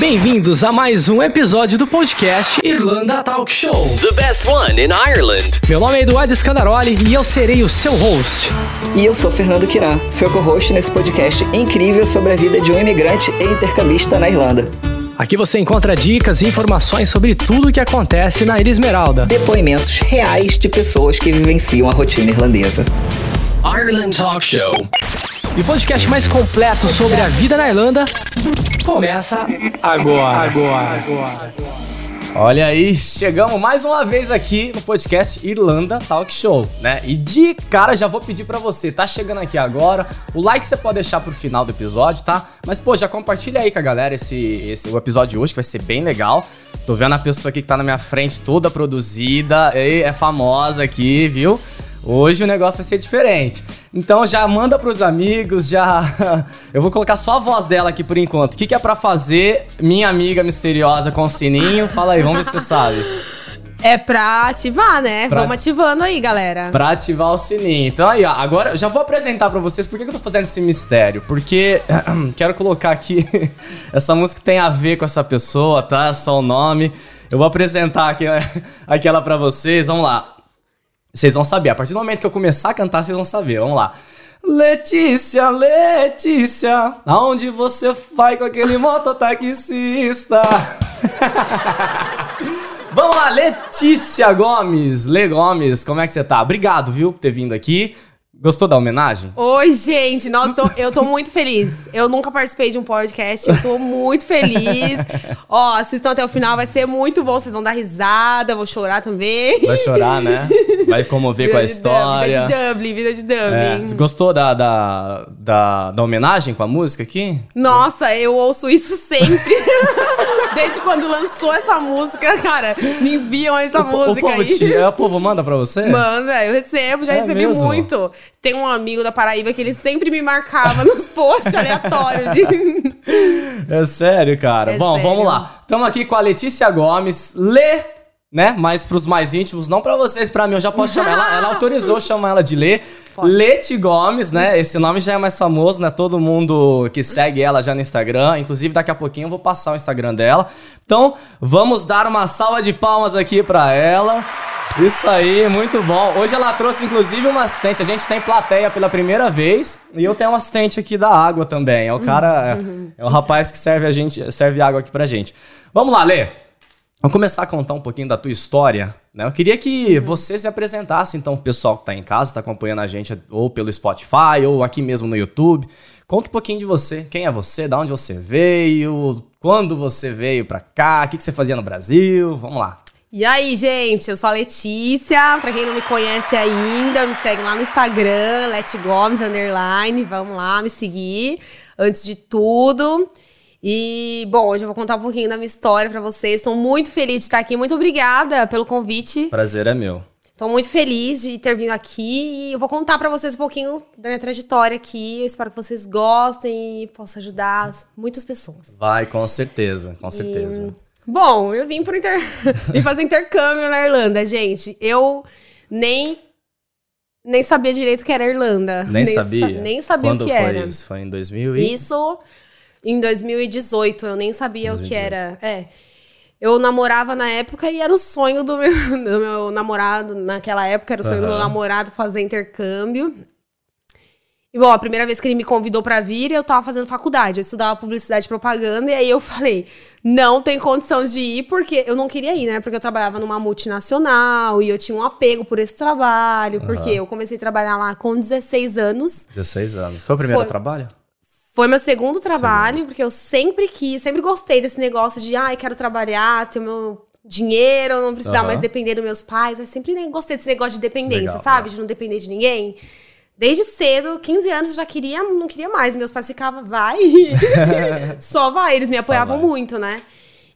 Bem-vindos a mais um episódio do podcast Irlanda Talk Show. The best one in Ireland. Meu nome é Eduardo Scandaroli e eu serei o seu host. E eu sou Fernando Quirá, seu co-host nesse podcast incrível sobre a vida de um imigrante e intercambista na Irlanda. Aqui você encontra dicas e informações sobre tudo o que acontece na Ilha Esmeralda. Depoimentos reais de pessoas que vivenciam a rotina irlandesa. Ireland Talk Show. E o podcast mais completo sobre a vida na Irlanda começa agora. Agora. Olha aí, chegamos mais uma vez aqui no podcast Irlanda Talk Show, né? E de cara já vou pedir pra você, tá chegando aqui agora, o like você pode deixar pro final do episódio, tá? Mas pô, já compartilha aí com a galera esse, esse o episódio de hoje que vai ser bem legal. Tô vendo a pessoa aqui que tá na minha frente toda produzida, e é famosa aqui, viu? Hoje o negócio vai ser diferente. Então já manda pros amigos, já. Eu vou colocar só a voz dela aqui por enquanto. O que, que é para fazer, minha amiga misteriosa com o sininho? Fala aí, vamos ver se você sabe. É pra ativar, né? Pra- Vamos ativando aí, galera. Pra ativar o sininho. Então aí, ó, agora eu já vou apresentar pra vocês por que que eu tô fazendo esse mistério. Porque quero colocar aqui. essa música tem a ver com essa pessoa, tá? É só o nome. Eu vou apresentar aqui, aquela pra vocês. Vamos lá. Vocês vão saber. A partir do momento que eu começar a cantar, vocês vão saber. Vamos lá. Letícia, Letícia, aonde você vai com aquele mototaxista? Vamos lá, Letícia Gomes. Lê Gomes, como é que você tá? Obrigado, viu, por ter vindo aqui. Gostou da homenagem? Oi, gente. Nossa, tô- eu tô muito feliz. Eu nunca participei de um podcast. Eu tô muito feliz. Ó, assistam até o final, vai ser muito bom. Vocês vão dar risada, vou chorar também. Vai chorar, né? Vai comover com a Dublin, história. Vida de Dublin, vida de É, Dublin. você gostou da, da, da, da homenagem com a música aqui? Nossa, eu ouço isso sempre. Desde quando lançou essa música, cara, me enviam essa o, música o povo aí. te- é, o povo manda pra você? Manda, eu recebo, já É recebi mesmo? muito. Tem um amigo da Paraíba que ele sempre me marcava nos posts aleatórios. De... É sério, cara. É Bom, sério. vamos lá. Estamos aqui com a Letícia Gomes. Lê, né? Mas pros mais íntimos, não pra vocês, pra mim, eu já posso chamar ela. Ela autorizou chamar ela de Lê. Leti Gomes, né? Esse nome já é mais famoso, né? Todo mundo que segue ela já no Instagram. Inclusive, daqui a pouquinho eu vou passar o Instagram dela. Então, vamos dar uma salva de palmas aqui pra ela. Isso aí, muito bom. Hoje ela trouxe, inclusive, uma assistente. A gente tem plateia pela primeira vez. E eu tenho um assistente aqui da água também. É o cara, é, é o rapaz que serve a gente, serve água aqui pra gente. Vamos lá, Lê. Vamos começar a contar um pouquinho da tua história. Né? Eu queria que você se apresentasse, então, pro pessoal que tá em casa, tá acompanhando a gente ou pelo Spotify ou aqui mesmo no YouTube. Conta um pouquinho de você. Quem é você? Da onde você veio? Quando você veio pra cá? O que, que você fazia no Brasil? Vamos lá. E aí, gente, eu sou a Letícia. Pra quem não me conhece ainda, me segue lá no Instagram, Let Gomes Underline. Vamos lá me seguir. Antes de tudo. E, bom, hoje eu vou contar um pouquinho da minha história pra vocês. Estou muito feliz de estar aqui. Muito obrigada pelo convite. Prazer é meu. Tô muito feliz de ter vindo aqui e eu vou contar pra vocês um pouquinho da minha trajetória aqui. Eu espero que vocês gostem e possa ajudar muitas pessoas. Vai, com certeza, com certeza. Bom, eu vim por inter... vim fazer intercâmbio na Irlanda, gente. Eu nem nem sabia direito o que era Irlanda. Nem, sa- sabia? nem sabia Quando o que foi era. isso? Foi em 2000 e... Isso em 2018, eu nem sabia o que 2018. era. É. Eu namorava na época e era o sonho do meu, do meu namorado naquela época, era o sonho do meu namorado fazer intercâmbio. E bom, a primeira vez que ele me convidou pra vir, eu tava fazendo faculdade, eu estudava publicidade e propaganda, e aí eu falei: não tem condição de ir, porque eu não queria ir, né? Porque eu trabalhava numa multinacional e eu tinha um apego por esse trabalho, porque eu comecei a trabalhar lá com 16 anos. 16 anos. Foi o primeiro Foi. trabalho? Foi meu segundo trabalho, porque eu sempre quis, sempre gostei desse negócio de, ai, quero trabalhar, ter o meu dinheiro, não precisar mais depender dos meus pais. Eu sempre gostei desse negócio de dependência, Legal, sabe? legal. De não depender de ninguém. Desde cedo, 15 anos, eu já queria, não queria mais. Meus pais ficavam, vai, só vai. Eles me apoiavam muito, né?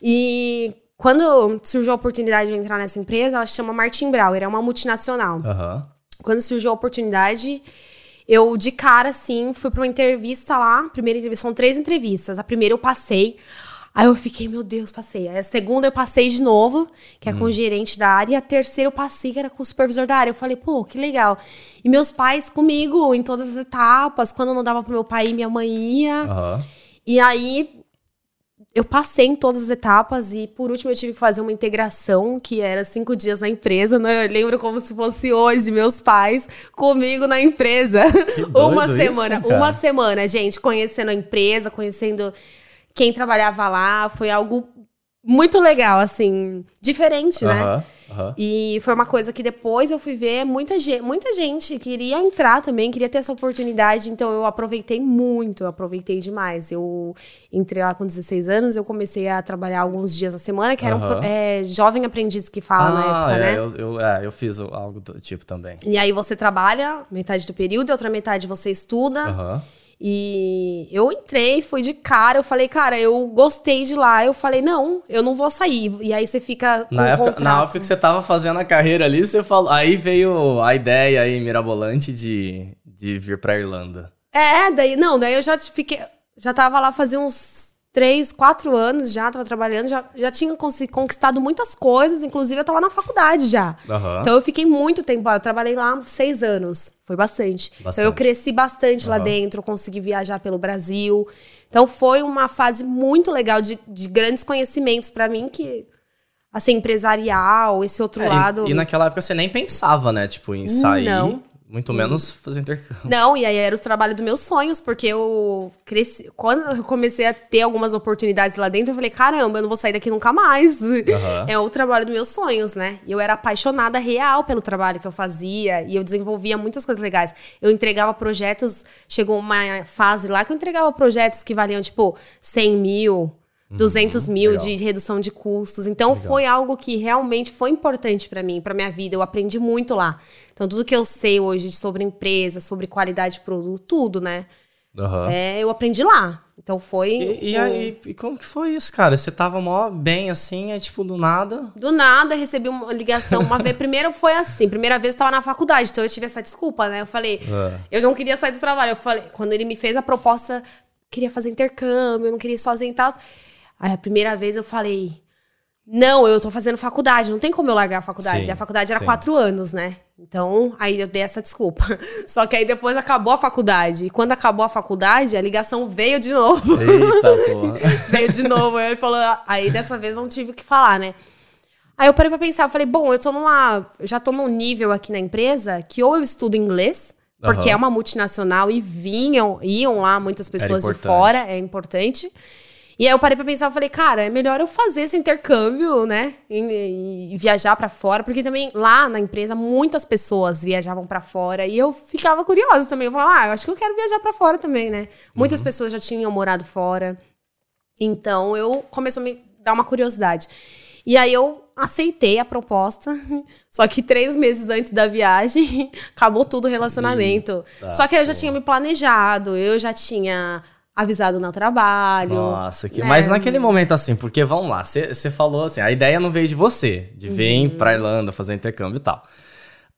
E quando surgiu a oportunidade de entrar nessa empresa, ela se chama Martin Brauer, é uma multinacional quando surgiu a oportunidade, eu de cara, assim, fui pra uma entrevista lá. Primeira entrevista, são três entrevistas. A primeira eu passei. Aí eu fiquei, meu Deus, passei. Aí a segunda eu passei de novo, que é com o gerente da área. E a terceira eu passei, que era com o supervisor da área. Eu falei, pô, que legal. E meus pais comigo em todas as etapas. Quando não dava pro meu pai minha mãe ia. Aham. E aí eu passei em todas as etapas e por último eu tive que fazer uma integração que era cinco dias na empresa, né? Eu lembro como se fosse hoje, meus pais comigo na empresa. uma semana, isso, uma semana, gente, conhecendo a empresa, conhecendo quem trabalhava lá, foi algo muito legal, assim, diferente, né? Aham. E foi uma coisa que depois eu fui ver muita gente, muita gente queria entrar também, queria ter essa oportunidade, então eu aproveitei muito, eu aproveitei demais. Eu entrei lá com 16 anos, eu comecei a trabalhar alguns dias na semana, que era um Aham. pro- é, jovem aprendiz que fala na Ah, época, é, né? eu, eu, é, eu fiz algo do tipo também. E aí você trabalha metade do período, e outra metade você estuda. Aham. E eu entrei, fui de cara, eu falei, cara, eu gostei de lá. Eu falei, não, eu não vou sair. E aí você fica Na época, contrato. na época que você tava fazendo a carreira ali, você falou. Aí veio a ideia aí mirabolante de, de vir pra Irlanda. É, daí, não, daí eu já fiquei, já tava lá fazia uns três, quatro anos já, tava trabalhando, já, já tinha conquistado muitas coisas, inclusive eu tava na faculdade já. Aham. Então eu fiquei muito tempo lá, eu trabalhei lá seis anos, foi bastante. Então eu Bastante. cresci bastante lá Aham. dentro, consegui viajar pelo Brasil. Então foi uma fase muito legal de, de grandes conhecimentos pra mim que, assim, empresarial, esse outro É, e- lado... e, naquela época você nem pensava, né? Tipo, em sair. Não. Muito menos fazer intercâmbio. Não, e aí era o trabalho dos meus sonhos, porque eu cresci. Quando eu comecei a ter algumas oportunidades lá dentro, eu falei, caramba, eu não vou sair daqui nunca mais. É o trabalho dos meus sonhos, né? E eu era apaixonada real pelo trabalho que eu fazia, e eu desenvolvia muitas coisas legais. Eu entregava projetos, chegou uma fase lá que eu entregava projetos que valiam, tipo, 100 mil. 200 mil legal. de redução de custos. Então foi algo que realmente foi importante pra mim, pra minha vida. Eu aprendi muito lá. Então tudo que eu sei hoje sobre empresa, sobre qualidade de produto, tudo, né? Aham. É, eu aprendi lá. Então foi. E, e um- aí, e como que foi isso, cara? Você tava mó bem assim, é tipo, do nada. Do nada, recebi uma ligação uma vez. Primeiro foi assim, primeira vez eu tava na faculdade, então eu tive essa desculpa, né? Eu falei, É. eu não queria sair do trabalho. Eu falei, quando ele me fez a proposta, queria fazer intercâmbio, eu não queria ir sozinha e tal. Aí a primeira vez eu falei, não, eu tô fazendo faculdade, não tem como eu largar a faculdade. Sim, a faculdade era sim. quatro anos, né? Então, aí eu dei essa desculpa. Só que aí depois acabou a faculdade. E quando acabou a faculdade, a ligação veio de novo. Eita, porra. Veio de novo. Aí ele falou, aí dessa vez não tive o que falar, né? Aí eu parei pra pensar, eu falei, bom, eu tô numa. Eu já tô num nível aqui na empresa que ou eu estudo inglês, porque é uma multinacional e vinham, iam lá muitas pessoas de fora, é importante. E aí eu parei pra pensar, eu falei, cara, é melhor eu fazer esse intercâmbio, né? E, e viajar pra fora, porque também lá na empresa muitas pessoas viajavam pra fora e eu ficava curiosa também. Eu falava, ah, eu acho que eu quero viajar pra fora também, né? Muitas pessoas já tinham morado fora. Então eu começou a me dar uma curiosidade. E aí eu aceitei a proposta, só que três meses antes da viagem acabou tudo o relacionamento. só que aí eu já tinha me planejado, eu já tinha avisado no trabalho. Nossa, que... né? mas naquele momento assim, porque vamos lá, você falou assim, a ideia não veio de você, de vir Uhum. pra Irlanda fazer intercâmbio e tal.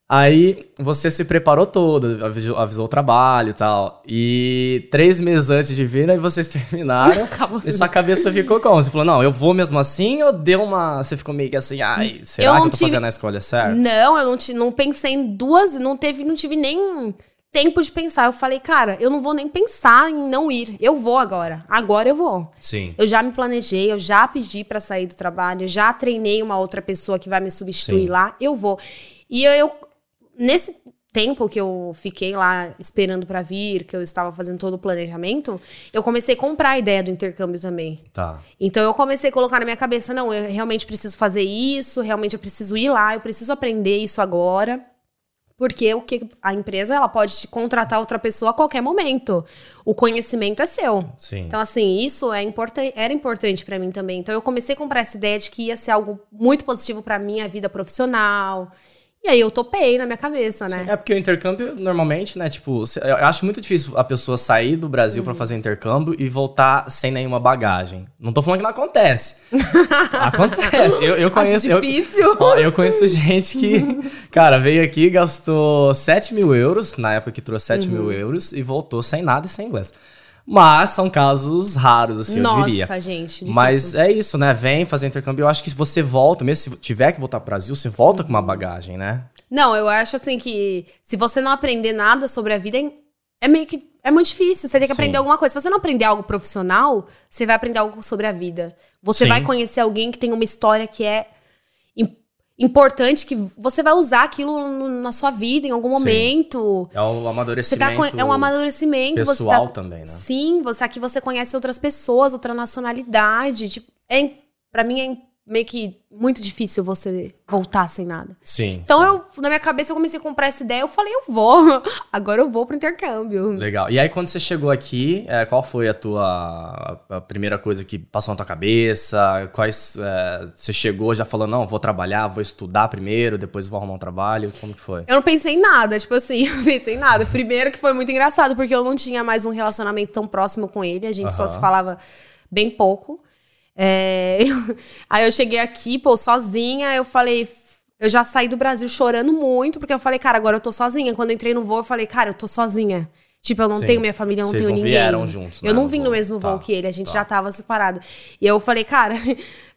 Aí você se preparou todo, avisou, avisou o trabalho e tal. E três meses antes de vir, aí vocês terminaram. E sua cabeça ficou como? Você falou, não, eu vou mesmo assim? Ou deu uma. Você ficou meio que assim, ai, será Eu que eu tô tive- fazendo a escolha certa? Não, eu não, ti- não pensei em duas, não teve, não tive nem tempo de pensar. Eu falei, cara, eu não vou nem pensar em não ir. Eu vou agora. Agora eu vou. Sim. Eu já me planejei, eu já pedi pra sair do trabalho, eu já treinei uma outra pessoa que vai me substituir Sim. lá, eu vou. E eu, eu- nesse tempo que eu fiquei lá esperando pra vir, que eu estava fazendo todo o planejamento, eu comecei a comprar a ideia do intercâmbio também. Tá. Então eu comecei a colocar na minha cabeça, não, eu realmente preciso fazer isso, realmente eu preciso ir lá, eu preciso aprender isso agora. Porque o que a empresa ela pode te contratar outra pessoa a qualquer momento. O conhecimento é seu. Sim. Então, assim, isso é importan era importante pra mim também. Então, eu comecei a comprar essa ideia de que ia ser algo muito positivo pra minha vida profissional. E aí eu topei na minha cabeça, né? É porque o intercâmbio, normalmente, né? Tipo, eu acho muito difícil a pessoa sair do Brasil Uhum. pra fazer intercâmbio e voltar sem nenhuma bagagem. Não tô falando que não acontece. acontece. Eu, eu conheço. eu- difícil. ó, eu conheço gente que, cara, veio aqui, gastou 7 mil euros, na época que trouxe 7 Uhum. mil euros, e voltou sem nada e sem inglês. Mas são casos raros, assim, eu diria. Nossa, gente. difícil. Mas é isso, né? Vem fazer intercâmbio. Eu acho que você volta, mesmo se tiver que voltar pro Brasil, você volta com uma bagagem, né? Não, eu acho assim que se você não aprender nada sobre a vida, é é meio que. É muito difícil. Você tem que Sim. aprender alguma coisa. Se você não aprender algo profissional, você vai aprender algo sobre a vida. Você Sim. vai conhecer alguém que tem uma história que é importante, que você vai usar aquilo no- na sua vida em algum Sim. momento. É o tá amadurecimento com, é um amadurecimento. pessoal você tá, também, né? Sim, você aqui você conhece outras pessoas, outra nacionalidade. Tipo, é, pra mim é meio que muito difícil você voltar sem nada. Sim. Então sim. eu, na minha cabeça, eu comecei a comprar essa ideia, eu falei, eu vou. Agora eu vou pro intercâmbio. Legal. E aí, quando você chegou aqui, é, qual foi a tua a primeira coisa que passou na tua cabeça? Quais é, você chegou já falando, não, vou trabalhar, vou estudar primeiro, depois vou arrumar um trabalho? Como que foi? Eu não pensei em nada, tipo assim, eu não pensei em nada. Primeiro que foi muito engraçado, porque eu não tinha mais um relacionamento tão próximo com ele, a gente só Aham. se falava bem pouco. É, eu- aí eu cheguei aqui, pô, sozinha, eu falei. Eu já saí do Brasil chorando muito, porque eu falei, cara, agora eu tô sozinha. Quando eu entrei no voo, eu falei, cara, eu tô sozinha. Tipo, eu não Sim. tenho minha família, eu não Vocês tenho não ninguém. vieram juntos, né, Eu não vim no voo. mesmo voo Tá, que ele, a gente tá. já tava separado. E eu falei, cara,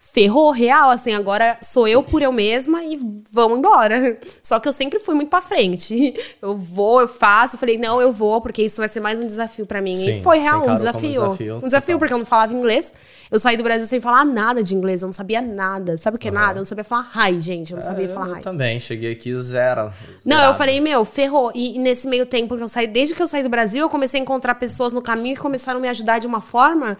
ferrou real, assim, agora sou eu por eu mesma e vamos embora. Só que eu sempre fui muito pra frente. Eu vou, eu faço. Eu falei, não, eu vou, porque isso vai ser mais um desafio pra mim. Sim, e foi real, um desafio. desafio, Um desafio, porque eu não falava inglês. Eu saí do Brasil sem falar nada de inglês, eu não sabia nada. Sabe o que é nada? Eu não sabia falar hi, gente. Eu não sabia É, falar eu hi. também, cheguei aqui zero. Não, eu zerado. falei, meu, ferrou. E, e nesse meio tempo que eu saí, desde que eu saí do Brasil, eu comecei a encontrar pessoas no caminho que começaram a me ajudar de uma forma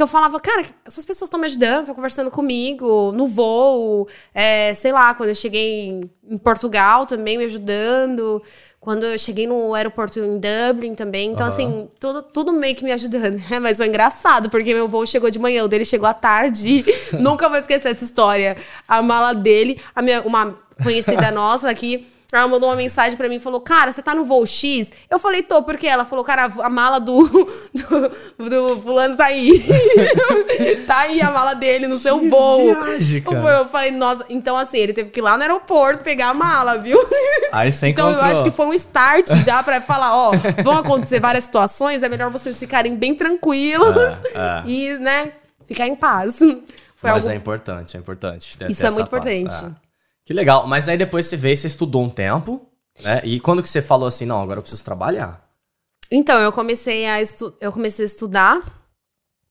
que eu falava, cara, essas pessoas estão me ajudando, estão conversando comigo, no voo, é, sei lá, quando eu cheguei em, em Portugal também me ajudando, quando eu cheguei no aeroporto em Dublin também. Então, Aham. assim, tudo, tudo meio que me ajudando. É, mas foi engraçado, porque meu voo chegou de manhã, o dele chegou à tarde. Nunca vou esquecer essa história. A mala dele, a minha, uma conhecida nossa aqui. Ela mandou uma mensagem pra mim e falou: Cara, você tá no voo X? Eu falei: Tô, porque ela falou: Cara, a mala do, do, do fulano tá aí. tá aí a mala dele no seu voo. viagem, Eu, cara. eu falei: Nossa, então assim, ele teve que ir lá no aeroporto pegar a mala, viu? Aí você Então eu encontrou. acho que foi um start já pra falar: Ó, vão acontecer várias situações, é melhor vocês ficarem bem tranquilos É, é. e, né, ficar em paz. Foi Mas algo é importante, é importante. Isso é muito importante. é. Que legal. Mas aí depois você veio, você estudou um tempo, né? E quando que você falou assim, não, agora eu preciso trabalhar? Então, eu comecei a, estu eu comecei a estudar.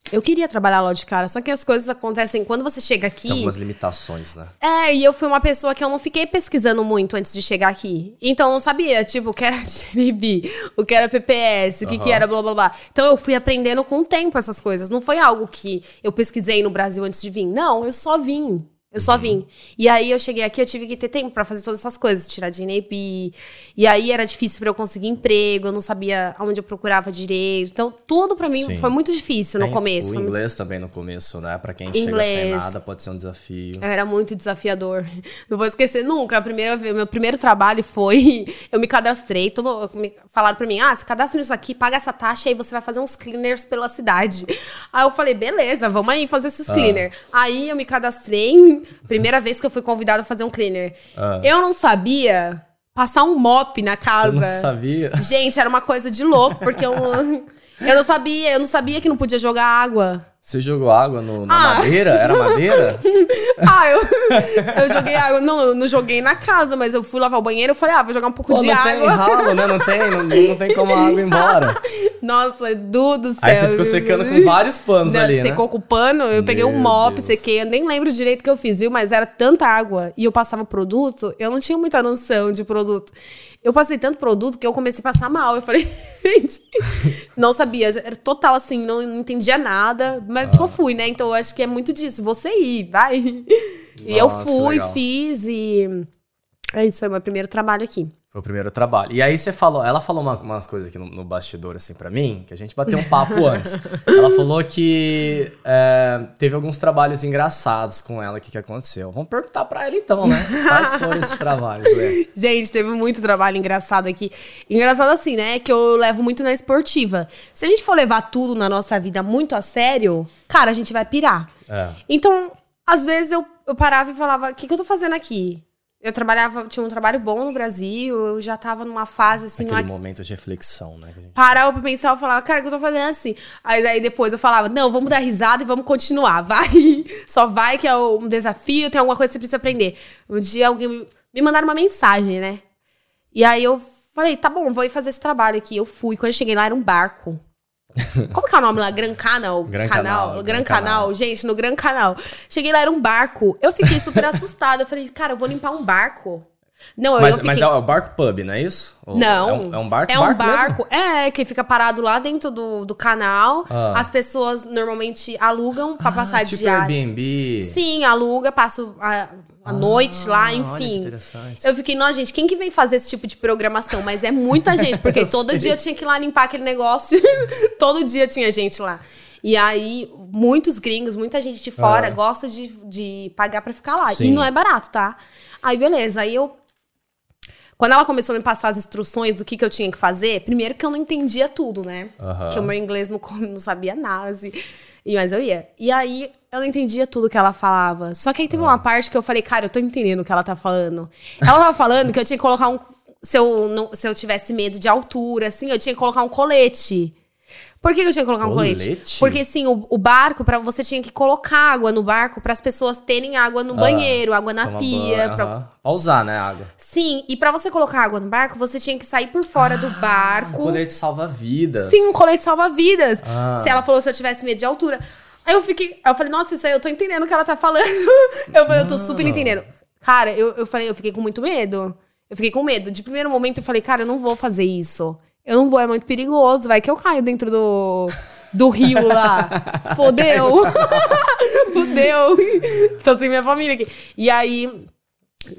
Eu queria trabalhar lá de cara, só que as coisas acontecem quando você chega Tem aqui. algumas limitações, né? É, e eu fui uma pessoa que eu não fiquei pesquisando muito antes de chegar aqui. Então eu não sabia, tipo, o que era GNB, o que era PPS, o que, que Aham. era blá blá blá. Então eu fui aprendendo com o tempo essas coisas. Não foi algo que eu pesquisei no Brasil antes de vir. Não, eu só vim. Eu só vim. E aí eu cheguei aqui, eu tive que ter tempo pra fazer todas essas coisas, tirar GNP. E aí era difícil pra eu conseguir emprego, eu não sabia onde eu procurava direito. Então tudo pra mim Sim. foi muito difícil no Tem começo. O foi muito inglês também no começo, né? Pra quem chega sem Inglês. nada, pode ser um desafio. Era muito desafiador. Não vou esquecer nunca. A primeira vez, meu primeiro trabalho foi. Eu me cadastrei, todo, me falaram pra mim: ah, se cadastra nisso aqui, paga essa taxa e aí você vai fazer uns cleaners pela cidade. Aí eu falei: beleza, vamos aí fazer esses Ah. cleaners. Aí eu me cadastrei, primeira vez que eu fui convidada a fazer um cleaner. Ah. Eu não sabia passar um mop na Você casa. não sabia? Gente, era uma coisa de louco, porque eu, eu não sabia, eu não sabia que não podia jogar água. Você jogou água no- na Ah. madeira? Era madeira? Ah, eu, eu joguei água. Não, eu não joguei na casa, mas eu fui lavar o banheiro. Eu falei, ah, vou jogar um pouco Pô, de não água. tem ralo, né? Não tem, não, não tem como a água ir embora. Nossa, Edu do céu. Aí você ficou secando com vários panos Não, ali, né? Secou com o pano, eu peguei um Meu mop, Deus. sequei. Eu nem lembro direito o que eu fiz, viu? Mas era tanta água e eu passava produto, eu não tinha muita noção de produto. Eu passei tanto produto que eu comecei a passar mal. Eu falei, gente, não sabia. Era total assim, não, entendia nada, mas Ah. só fui, né? Então eu acho que é muito disso. Você ir, vai. e eu Nossa, fui, fiz e. É isso, foi meu primeiro trabalho aqui. Foi o primeiro trabalho. E aí você falou, ela falou uma- umas coisas aqui no, no bastidor, assim, pra mim, que a gente bateu um papo antes. Ela falou que é, teve alguns trabalhos engraçados com ela, o que, que aconteceu. Vamos perguntar pra ela então, né? Quais foram esses trabalhos, né? Gente, teve muito trabalho engraçado aqui. Engraçado assim, né? Que eu levo muito na esportiva. Se a gente for levar tudo na nossa vida muito a sério, cara, a gente vai pirar. É. Então, às vezes eu, eu parava e falava: o que, que eu tô fazendo aqui? Eu trabalhava, tinha um trabalho bom no Brasil, eu já tava numa fase assim, Aquele lá, momento de reflexão, né? que a gente- parava pra pensar, eu falava, cara, o que eu tô fazendo assim? Aí, aí depois eu falava, não, vamos dar risada e vamos continuar, vai. Só vai que é um desafio, tem alguma coisa que você precisa aprender. Um dia alguém me- me mandaram uma mensagem, né? E aí eu Falei, tá bom, vou ir fazer esse trabalho aqui. Eu fui. Quando eu cheguei lá, era um barco. Como que é o nome lá? Gran Canal? Gran Canal. Canal, Gran Gran Canal. Canal. Gente, no Gran Canal. Cheguei lá, era um barco. Eu fiquei super assustada. Eu falei, cara, eu vou limpar um barco. Não, eu Mas, fiquei... mas é o barco pub, não é isso? Não. É um, é um barco? É um barco barco. É, que fica parado lá dentro do, do canal. Ah. As pessoas normalmente alugam pra passar tipo diária. Airbnb. Sim, aluga, passa a, a noite lá, Ah, que enfim. Eu fiquei, nossa, gente, quem que vem fazer esse tipo de programação? Mas é muita gente, porque todo sei. dia eu tinha que ir lá limpar aquele negócio. todo dia tinha gente lá. E aí, muitos gringos, muita gente de fora Ah. gosta de, de pagar pra ficar lá. Sim. E não é barato, tá? Aí, beleza. Aí eu. Quando ela começou a me passar as instruções do que, que eu tinha que fazer, primeiro que eu não entendia tudo, né? Aham. Porque o meu inglês não, não sabia nada, assim. E, mas eu ia. E aí, eu não entendia tudo que ela falava. Só que aí teve uma parte que eu falei, cara, eu tô entendendo o que ela tá falando. Ela tava falando que eu tinha que colocar um. Se eu, não, se eu tivesse medo de altura, assim, eu tinha que colocar um colete. Por que que eu tinha que colocar um colete? Colete? Porque, assim, o, o barco, para você tinha que colocar água no barco para as pessoas terem água no Ah, banheiro, água na pia. banho, pra-. Pra usar, né, água. Sim, e pra você colocar água no barco, você tinha que sair por fora do Um barco. colete salva-vidas. Sim, um colete salva-vidas. Ah. Se ela falou se eu tivesse medo de altura. Aí eu fiquei. Eu falei, nossa, isso aí eu tô entendendo o que ela tá falando. Eu falei, eu tô super entendendo. Cara, eu, eu falei, eu fiquei com muito medo. Eu fiquei com medo. De primeiro momento eu falei, cara, eu não vou fazer isso. Eu não vou, é muito perigoso. Vai que eu caio dentro do, do rio lá. Fodeu. Fodeu. Então tem minha família aqui. E aí.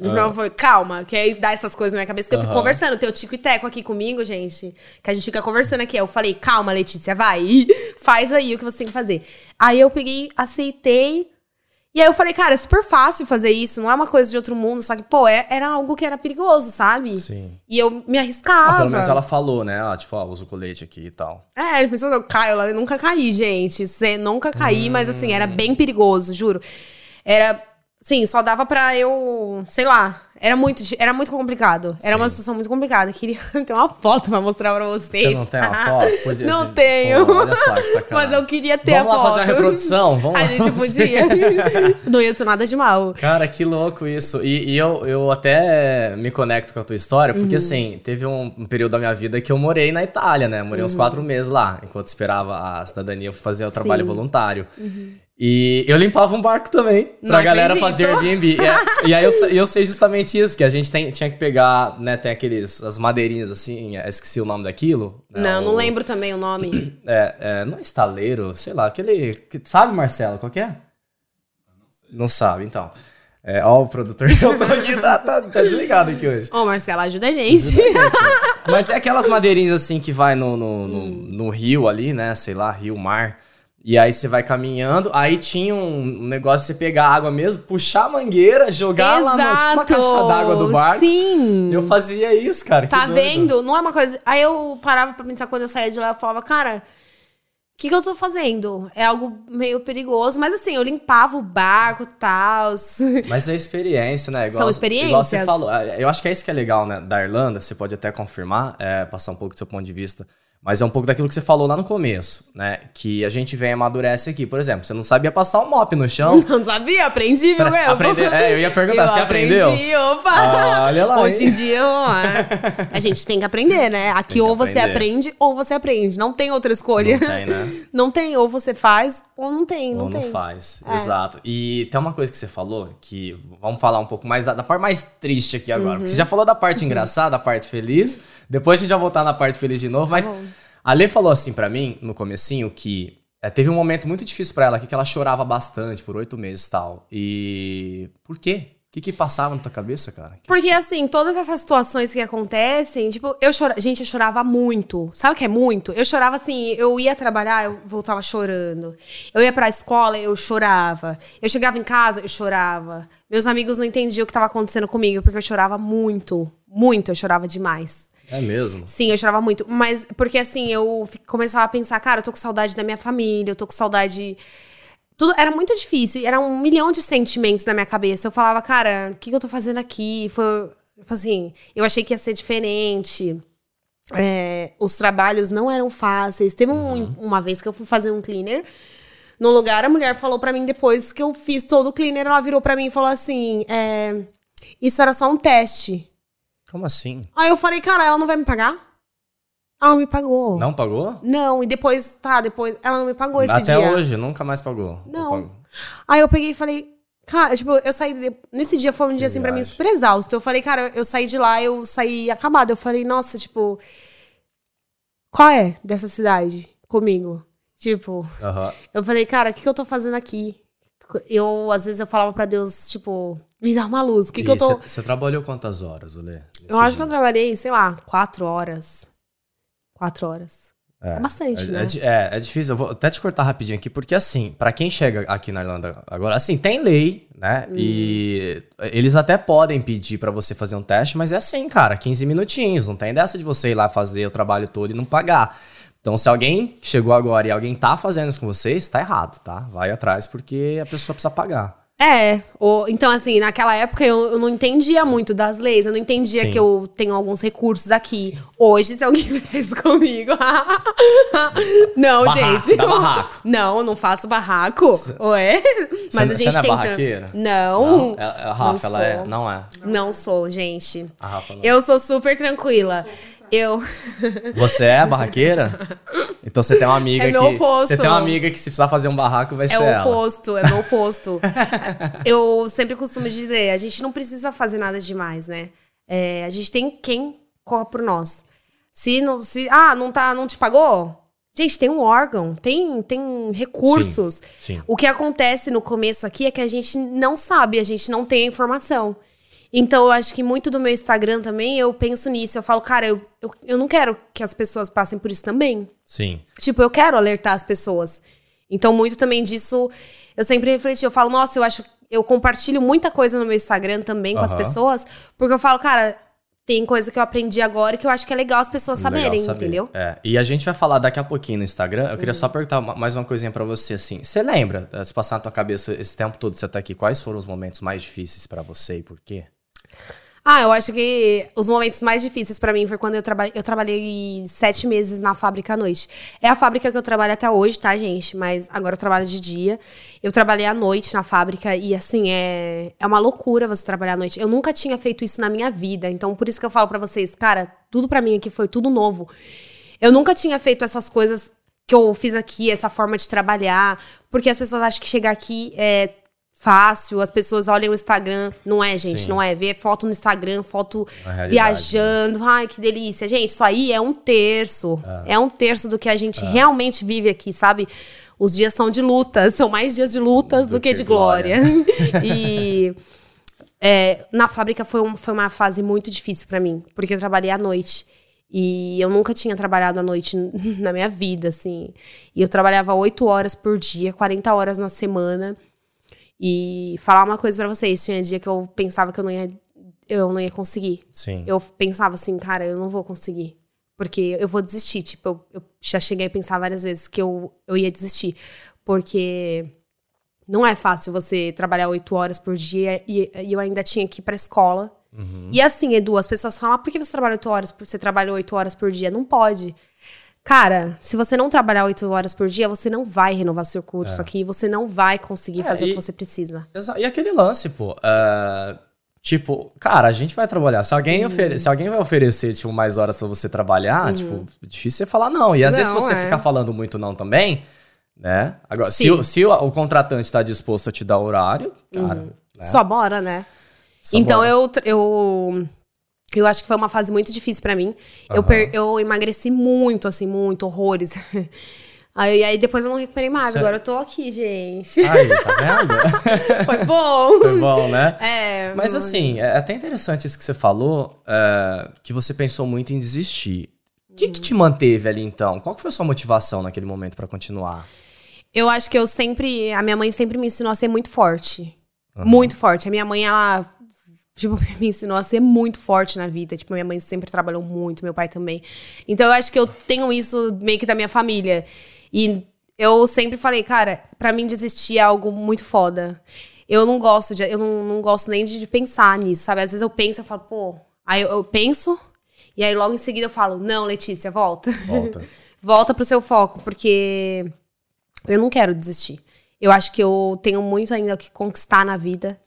Eu falei, calma, que aí dá essas coisas na minha cabeça que eu fico conversando. Tem o Tico e Teco aqui comigo, gente. Que a gente fica conversando aqui. Eu falei, calma, Letícia, vai. Faz aí o que você tem que fazer. Aí eu peguei, aceitei. E aí eu falei, cara, é super fácil fazer isso. Não é uma coisa de outro mundo. Que, pô, é- era algo que era perigoso, sabe? Sim. E eu me arriscava. Ah, pelo menos ela falou, né? Ah, tipo, ó, usa o colete aqui e tal. É, as pessoas eu caio lá, eu nunca caí, gente. Cê, nunca caí, mas assim, era bem perigoso, juro. Era, sim, só dava pra eu, sei lá, era muito, era muito complicado. Era uma Sim. situação muito complicada. Queria ter uma foto pra mostrar pra vocês. Você não tem uma foto? Podia- não tenho. Pô, olha só que sacanagem. Mas eu queria ter Vamos a lá foto. fazer uma reprodução? Vamos A lá gente fazer. podia. não ia ser nada de mal. Cara, que louco isso. E, e eu, eu até me conecto com a tua história, Uhum. porque assim, teve um, um período da minha vida que eu morei na Itália, né? Morei uns quatro meses lá, enquanto esperava a cidadania eu o trabalho Uhum. Sim. Uhum. E eu limpava um barco também, pra Não galera acredito. fazer Airbnb. É, e aí eu, eu sei justamente isso, que a gente tem- tinha que pegar, né, tem aqueles, as madeirinhas assim, esqueci o nome daquilo. né, Não, não o- lembro também o nome. É, é, não é estaleiro, sei lá, aquele. que- Sabe, Marcelo, qual que é? Não sabe, então. É, ó, o produtor que eu tô aqui tá, tá- tá desligado aqui hoje. Ô, Marcela, ajuda a gente. Mas é aquelas madeirinhas assim que vai no, no, no, no rio ali, né? Sei lá, rio, mar. E aí você vai caminhando, aí tinha um negócio de você pegar água mesmo, puxar a mangueira, jogar lá no, tipo, na caixa d'água do barco. Sim. Eu fazia isso, cara. Tá vendo? Não é uma coisa. Aí eu parava pra pensar quando eu saía de lá, eu falava, cara, o que, que eu tô fazendo? É algo meio perigoso. Mas assim, eu limpava o barco e tal. Mas é experiência, né? São experiências. Igual você falou. É, Eu acho que é isso que é legal, né? Da Irlanda, você pode até confirmar, é, passar um pouco do seu ponto de vista. Mas é um pouco daquilo que você falou lá no começo, né? Que a gente vem e amadurece aqui. Por exemplo, você não sabia passar um mop no chão. Não sabia? Aprendi, meu? Aprender- é, eu ia perguntar, Eu você aprendeu? aprendi, opa! Ah, olha lá, Hoje hein? em dia, ó, a gente tem que aprender, né? Aqui ou você aprender. aprende ou você aprende. Não tem outra escolha. Não tem, né? Não tem, ou você faz ou não tem, não Ou tem. não faz, É. exato. E tem uma coisa que você falou, que vamos falar um pouco mais da, da parte mais triste aqui agora. Porque você já falou da parte engraçada, da parte feliz. Depois a gente vai voltar na parte feliz de novo. Mas Tá bom. A Lê falou assim pra mim, no comecinho, que é, teve um momento muito difícil pra ela aqui, que ela chorava bastante por oito meses e tal. E... Por quê? O que que passava na tua cabeça, cara? Porque, assim, todas essas situações que acontecem, tipo, eu chorava. Gente, eu chorava muito. Sabe o que é muito? Eu chorava assim, eu ia trabalhar, eu voltava chorando. Eu ia pra escola, eu chorava. Eu chegava em casa, eu chorava. Meus amigos não entendiam o que tava acontecendo comigo, porque eu chorava muito. Muito, eu chorava demais. É mesmo? Sim, eu chorava muito. Mas porque assim, eu começava a pensar, cara, eu tô com saudade da minha família, eu tô com saudade. Tudo era muito difícil, era um milhão de sentimentos na minha cabeça. Eu falava, cara, o que, que eu tô fazendo aqui? Foi, tipo assim, eu achei que ia ser diferente. É, os trabalhos não eram fáceis. Teve um- uma vez que eu fui fazer um cleaner no lugar, a mulher falou pra mim depois que eu fiz todo o cleaner, ela virou pra mim e falou assim: é, Isso era só um teste. Como assim? Aí eu falei, cara, ela não vai me pagar? Ela não me pagou. Não pagou? Não, e depois, tá, depois, ela não me pagou esse Até dia. hoje, nunca mais pagou. Não. Aí eu peguei e falei, cara, tipo, eu saí. de- Nesse dia foi um dia, assim, pra mim, super exausto. Eu falei, cara, eu saí de lá, eu saí acabada. Eu falei, nossa, tipo. Qual é dessa cidade comigo? Tipo, eu falei, cara, o que, que eu tô fazendo aqui? Eu, às vezes, eu falava pra Deus, tipo, me dá uma luz. O que, que eu tô. Você trabalhou quantas horas, Olê? Eu acho que eu trabalhei, sei lá, quatro horas. Quatro horas. É, É bastante, é, né? É, é, é difícil. Eu vou até te cortar rapidinho aqui, porque assim, pra quem chega aqui na Irlanda agora, assim, tem lei, né? Hum. E eles até podem pedir pra você fazer um teste, mas é assim, cara, 15 minutinhos. Não tem dessa de você ir lá fazer o trabalho todo e não pagar. Então, se alguém chegou agora e alguém tá fazendo isso com vocês, tá errado, tá? Vai atrás porque a pessoa precisa pagar. É, o- então assim, naquela época eu, eu não entendia muito das leis, eu não entendia Sim. que eu tenho alguns recursos aqui. Hoje, se alguém fizer isso comigo. não, Barraco, gente. dá barraco. Não, eu não faço barraco. Ué? Mas a gente você não é barraqueira? Não. É- é a Rafa, não ela é. Não é. Não sou, gente. A Rafa não. Eu sou super tranquila. Eu. Você é barraqueira? Então você tem uma amiga É que. meu oposto. Você tem uma amiga que se precisar fazer um barraco vai É ser o ela. oposto, é meu oposto. eu sempre costumo dizer, a gente não precisa fazer nada demais, né? É, a gente tem quem corra por nós. Se não, se, ah, não tá, não te pagou? Gente, tem um órgão, tem, tem recursos. Sim. O que acontece no começo aqui é que a gente não sabe, a gente não tem a informação. Então, eu acho que muito do meu Instagram também, eu penso nisso. Eu falo, cara, eu, eu, eu não quero que as pessoas passem por isso também. Sim. Tipo, eu quero alertar as pessoas. Então, muito também disso, eu sempre refleti. Eu falo, nossa, eu acho. Eu compartilho muita coisa no meu Instagram também com as Aham. pessoas, porque eu falo, cara, tem coisa que eu aprendi agora que eu acho que é legal as pessoas saberem, Legal saber. entendeu? É. E a gente vai falar daqui a pouquinho no Instagram. Eu Uhum. queria só perguntar mais uma coisinha pra você, assim. Você lembra, eh, se passar na tua cabeça esse tempo todo você tá aqui, quais foram os momentos mais difíceis pra você e por quê? Ah, eu acho que os momentos mais difíceis pra mim foi quando eu, traba eu trabalhei sete meses na fábrica à noite. É a fábrica que eu trabalho até hoje, tá, gente? Mas agora eu trabalho de dia. Eu trabalhei à noite na fábrica e, assim, é, é uma loucura você trabalhar à noite. Eu nunca tinha feito isso na minha vida. Então, por isso que eu falo pra vocês, cara, tudo pra mim aqui foi tudo novo. Eu nunca tinha feito essas coisas que eu fiz aqui, essa forma de trabalhar, porque as pessoas acham que chegar aqui é fácil, as pessoas olham o Instagram, não é, gente, Sim. não é, ver foto no Instagram, foto realidade, viajando, ai que delícia, gente, isso aí é um terço, é, um terço do que a gente realmente vive aqui, sabe? Os dias são de lutas, são mais dias de lutas do, Do que, que de glória. glória. e é, na fábrica foi, um- foi uma fase muito difícil pra mim, porque eu trabalhei à noite. E eu nunca tinha trabalhado à noite na minha vida, assim. E eu trabalhava 8 horas por dia, 40 horas na semana. E falar uma coisa pra vocês, tinha dia que eu pensava que eu não ia, eu não ia conseguir. Sim. Eu pensava assim, cara, eu não vou conseguir. Porque eu vou desistir. Tipo, eu, eu já cheguei a pensar várias vezes que eu, eu ia desistir. Porque não é fácil você trabalhar oito horas por dia e, e eu ainda tinha que ir pra escola. E assim, Edu, as pessoas falam, ah, por que você trabalha oito horas? por- Você trabalha oito horas por dia? Não pode. Cara, se você não trabalhar oito horas por dia, você não vai renovar seu curso aqui, você não vai conseguir É, fazer o e- que você precisa. E aquele lance, pô. é, tipo, cara, a gente vai trabalhar. Se Uhum. alguém, ofere- se alguém vai oferecer, tipo, mais horas pra você trabalhar, tipo, difícil você falar não. E às vezes, Uhum. Não, você é. ficar falando muito não também, né? Agora, se, o, se o, o contratante tá disposto a te dar horário, cara. né? Só bora, né? Só então bora. eu, eu eu acho que foi uma fase muito difícil pra mim. Eu, per- eu emagreci muito, assim, muito, horrores. Aí, aí depois eu não recuperei mais. Agora eu tô aqui, gente. Aí, tá vendo? Foi bom. Foi bom, né? É. Mas assim, é até interessante isso que você falou, é, que você pensou muito em desistir. O que, que te manteve ali então? Qual que foi a sua motivação naquele momento pra continuar? Eu acho que eu sempre. A minha mãe sempre me ensinou a ser muito forte. Muito forte. A minha mãe, ela. Tipo, me ensinou a ser muito forte na vida. Tipo, minha mãe sempre trabalhou muito, meu pai também. Então eu acho que eu tenho isso meio que da minha família. E eu sempre falei, cara, pra mim desistir é algo muito foda. Eu não gosto de. Eu não, não gosto nem de, de pensar nisso, sabe? Às vezes eu penso, eu falo, pô. Aí eu, eu penso, e aí logo em seguida eu falo, não, Letícia, volta. Volta. volta pro seu foco, porque eu não quero desistir. Eu acho que eu tenho muito ainda o que conquistar na vida.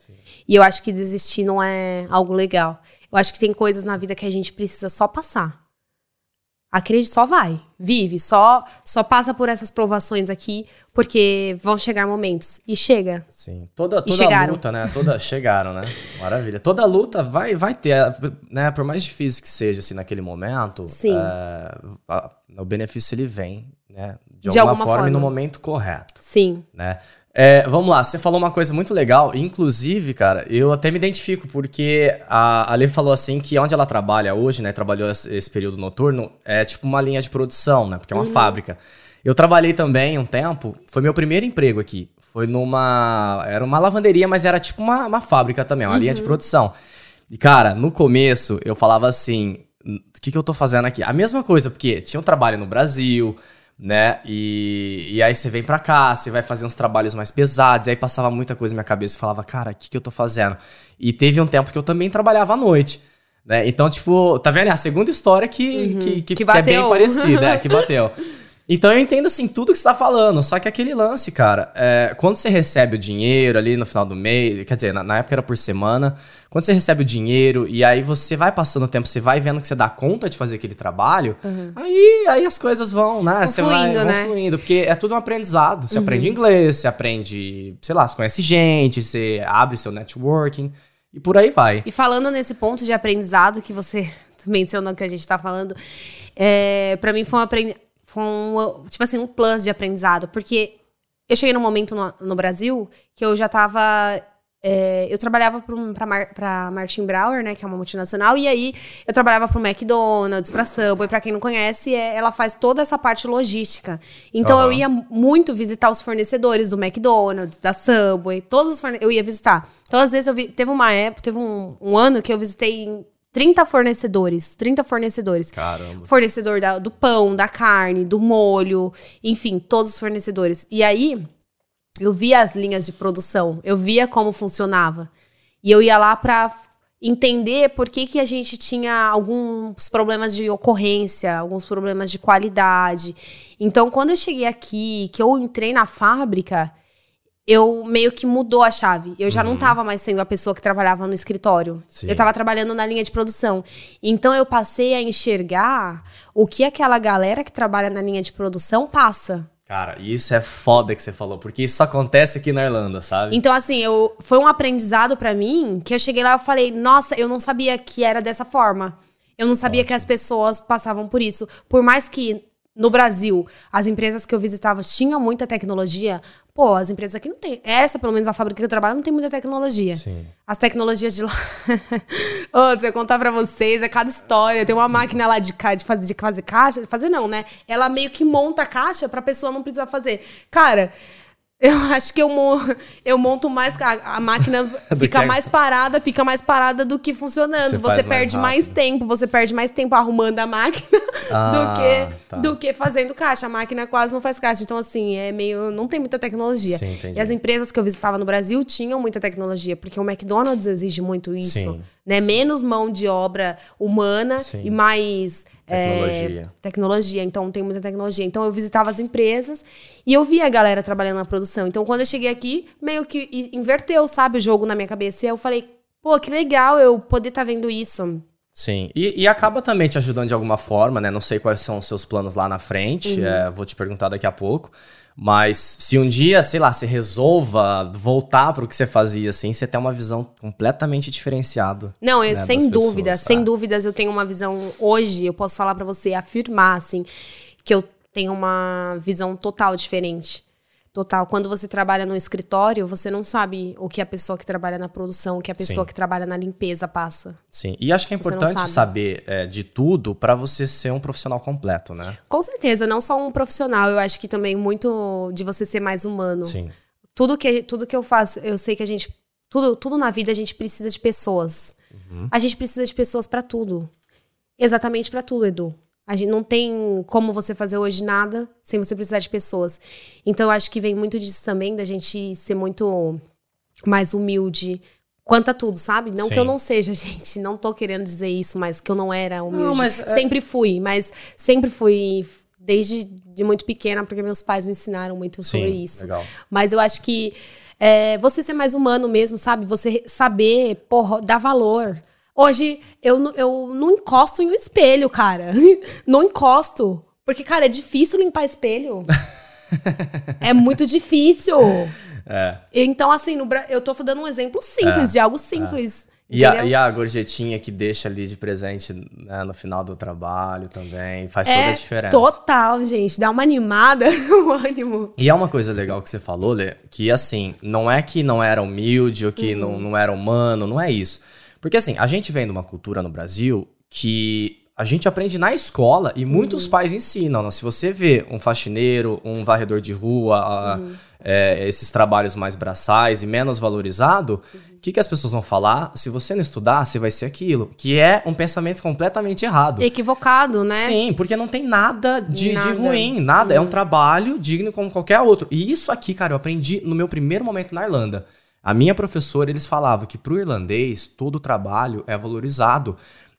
E eu acho que desistir não é algo legal. Eu acho que tem coisas na vida que a gente precisa só passar. Acredite, só vai, vive, só só passa por essas provações aqui, porque vão chegar momentos. E chega. Sim. Toda, toda luta, né? Toda, chegaram, né? Maravilha. Toda luta vai, vai ter, né? Por mais difícil que seja, assim, naquele momento, Sim. é, a- o benefício ele vem, né? De, De alguma, alguma forma, e no forma. momento correto, Sim. né? É, vamos lá, você falou uma coisa muito legal, inclusive, cara, eu até me identifico, porque a Ale falou assim que onde ela trabalha hoje, né, trabalhou esse, esse período noturno, é tipo uma linha de produção, né, porque é uma fábrica. Eu trabalhei também um tempo, foi meu primeiro emprego aqui, foi numa, era uma lavanderia, mas era tipo uma, uma fábrica também, uma linha de produção. E, cara, no começo eu falava assim: o que, que eu tô fazendo aqui? A mesma coisa, porque tinha um trabalho no Brasil, né? E, e aí você vem pra cá, você vai fazer uns trabalhos mais pesados, e aí passava muita coisa na minha cabeça e falava, cara, o que, que eu tô fazendo? E teve um tempo que eu também trabalhava à noite. Né? Então, tipo, tá vendo? É a segunda história que, que, que, Que que é bem parecida, é, que bateu. Então eu entendo assim tudo que você tá falando, só que aquele lance, cara, é, quando você recebe o dinheiro ali no final do mês, quer dizer, na, na época era por semana, quando você recebe o dinheiro e aí você vai passando o tempo, você vai vendo que você dá conta de fazer aquele trabalho, aí, aí as coisas vão, né? você vai, fluindo, vão né? fluindo, porque é tudo um aprendizado. Você aprende inglês, você aprende, sei lá, você conhece gente, você abre seu networking e por aí vai. E falando nesse ponto de aprendizado que você mencionou que a gente tá falando, é, para mim foi um aprendizado. Foi um, tipo assim, um plus de aprendizado. Porque eu cheguei num momento no, no Brasil que eu já tava. é, eu trabalhava pra, pra, Mar, pra Martin Brauer, né, que é uma multinacional, e aí eu trabalhava pro McDonald's, pra Subway, pra quem não conhece, é, ela faz toda essa parte logística. Então eu Aham. ia muito visitar os fornecedores do McDonald's, da Subway, todos os forne- eu ia visitar. Então, às vezes, eu vi, teve uma época, teve um, um ano que eu visitei 30 fornecedores, 30 fornecedores. Caramba. Fornecedor da- do pão, da carne, do molho, enfim, todos os fornecedores. E aí, eu via as linhas de produção, eu via como funcionava. E eu ia lá pra f- entender por que, que a gente tinha alguns problemas de ocorrência, alguns problemas de qualidade. Então, quando eu cheguei aqui, que eu entrei na fábrica, eu meio que mudou a chave. Eu já não tava mais sendo a pessoa que trabalhava no escritório. Sim. Eu tava trabalhando na linha de produção. Então eu passei a enxergar o que aquela galera que trabalha na linha de produção passa. Cara, isso é foda que você falou, porque isso acontece aqui na Irlanda, sabe? Então, assim, eu, foi um aprendizado pra mim que eu cheguei lá e falei, nossa, eu não sabia que era dessa forma. Eu não sabia que as pessoas passavam por isso. Por mais que no Brasil as empresas que eu visitava tinham muita tecnologia, pô, as empresas aqui não tem. Essa, pelo menos a fábrica que eu trabalho, não tem muita tecnologia. Sim. As tecnologias de lá. Ô, se eu contar pra vocês, é cada história. Tem uma máquina lá de, ca- de, fazer, de fazer caixa. Fazer não, né? Ela meio que monta a caixa pra pessoa não precisar fazer. Cara. Eu acho que eu, mo- eu monto mais. A, a máquina fica que mais parada, fica mais parada do que funcionando. Você Você, mais perde mais, rápido. tempo, você perde mais tempo arrumando a máquina Ah, do, que, tá. do que fazendo caixa. A máquina quase não faz caixa. Então, assim, é meio. Não tem muita tecnologia. Sim, e as empresas que eu visitava no Brasil tinham muita tecnologia, porque o McDonald's exige muito isso. Sim. Né? Menos mão de obra humana Sim. e mais é, Tecnologia. tecnologia. Então tem muita tecnologia. Então eu visitava as empresas e eu via a galera trabalhando na produção. Então quando eu cheguei aqui, meio que inverteu, sabe, o jogo na minha cabeça. E eu falei, pô, que legal eu poder estar vendo isso. Sim, e, e acaba também te ajudando de alguma forma, né? Não sei quais são os seus planos lá na frente, Uhum. é, vou te perguntar daqui a pouco. Mas se um dia, sei lá, você resolva voltar para o que você fazia, assim, você tem uma visão completamente diferenciada. Não, eu, né, sem das dúvida, pessoas, sem tá? dúvidas eu tenho uma visão hoje, eu posso falar pra você, afirmar assim, que eu tenho uma visão total diferente. Total. Quando você trabalha no escritório, você não sabe o que a pessoa que trabalha na produção, o que a pessoa Sim. que trabalha na limpeza passa. Sim, e acho que é importante sabe. saber é, de tudo para você ser um profissional completo, né? Com certeza, não só um profissional, eu acho que também muito de você ser mais humano. Sim, Tudo que, tudo que eu faço, eu sei que a gente. Tudo, tudo na vida a gente precisa de pessoas. Uhum. A gente precisa de pessoas pra tudo. Exatamente pra tudo, Edu. A gente não tem como você fazer hoje nada sem você precisar de pessoas. Então eu acho que vem muito disso também, da gente ser muito mais humilde quanto a tudo, sabe? Não que Sim. eu não seja, gente. Não tô querendo dizer isso, mas que eu não era humilde. Não, mas é- Sempre fui, mas sempre fui. Desde de muito pequena, porque meus pais me ensinaram muito sobre Sim, isso. legal. Mas eu acho que é, você ser mais humano mesmo, sabe? Você saber, porra, dar valor. Hoje, eu, não- eu não encosto em um espelho, cara. não encosto. Porque, cara, é difícil limpar espelho. é muito difícil. É. Então, assim, no, eu tô dando um exemplo simples, de algo simples. E a, e a gorjetinha que deixa ali de presente né, no final do trabalho também faz toda a é diferença. total, gente. Dá uma animada, um ânimo. E é uma coisa legal que você falou, Lê, que assim, não é que não era humilde ou que Uhum. não, não era humano, não é isso. Porque assim, a gente vem de uma cultura no Brasil que a gente aprende na escola e Uhum. muitos pais ensinam. né? Se você vê um faxineiro, um varredor de rua, Uhum. é, esses trabalhos mais braçais e menos valorizado, Uhum. o que, que as pessoas vão falar? Se você não estudar, você vai ser aquilo. Que é um pensamento completamente errado. Equivocado, né? Sim, porque não tem nada de, de Nada. Uhum. ruim, nada. É um trabalho digno como qualquer outro. E isso aqui, cara, eu aprendi no meu primeiro momento na Irlanda. A minha professora, eles falavam que pro irlandês, todo trabalho é valorizado.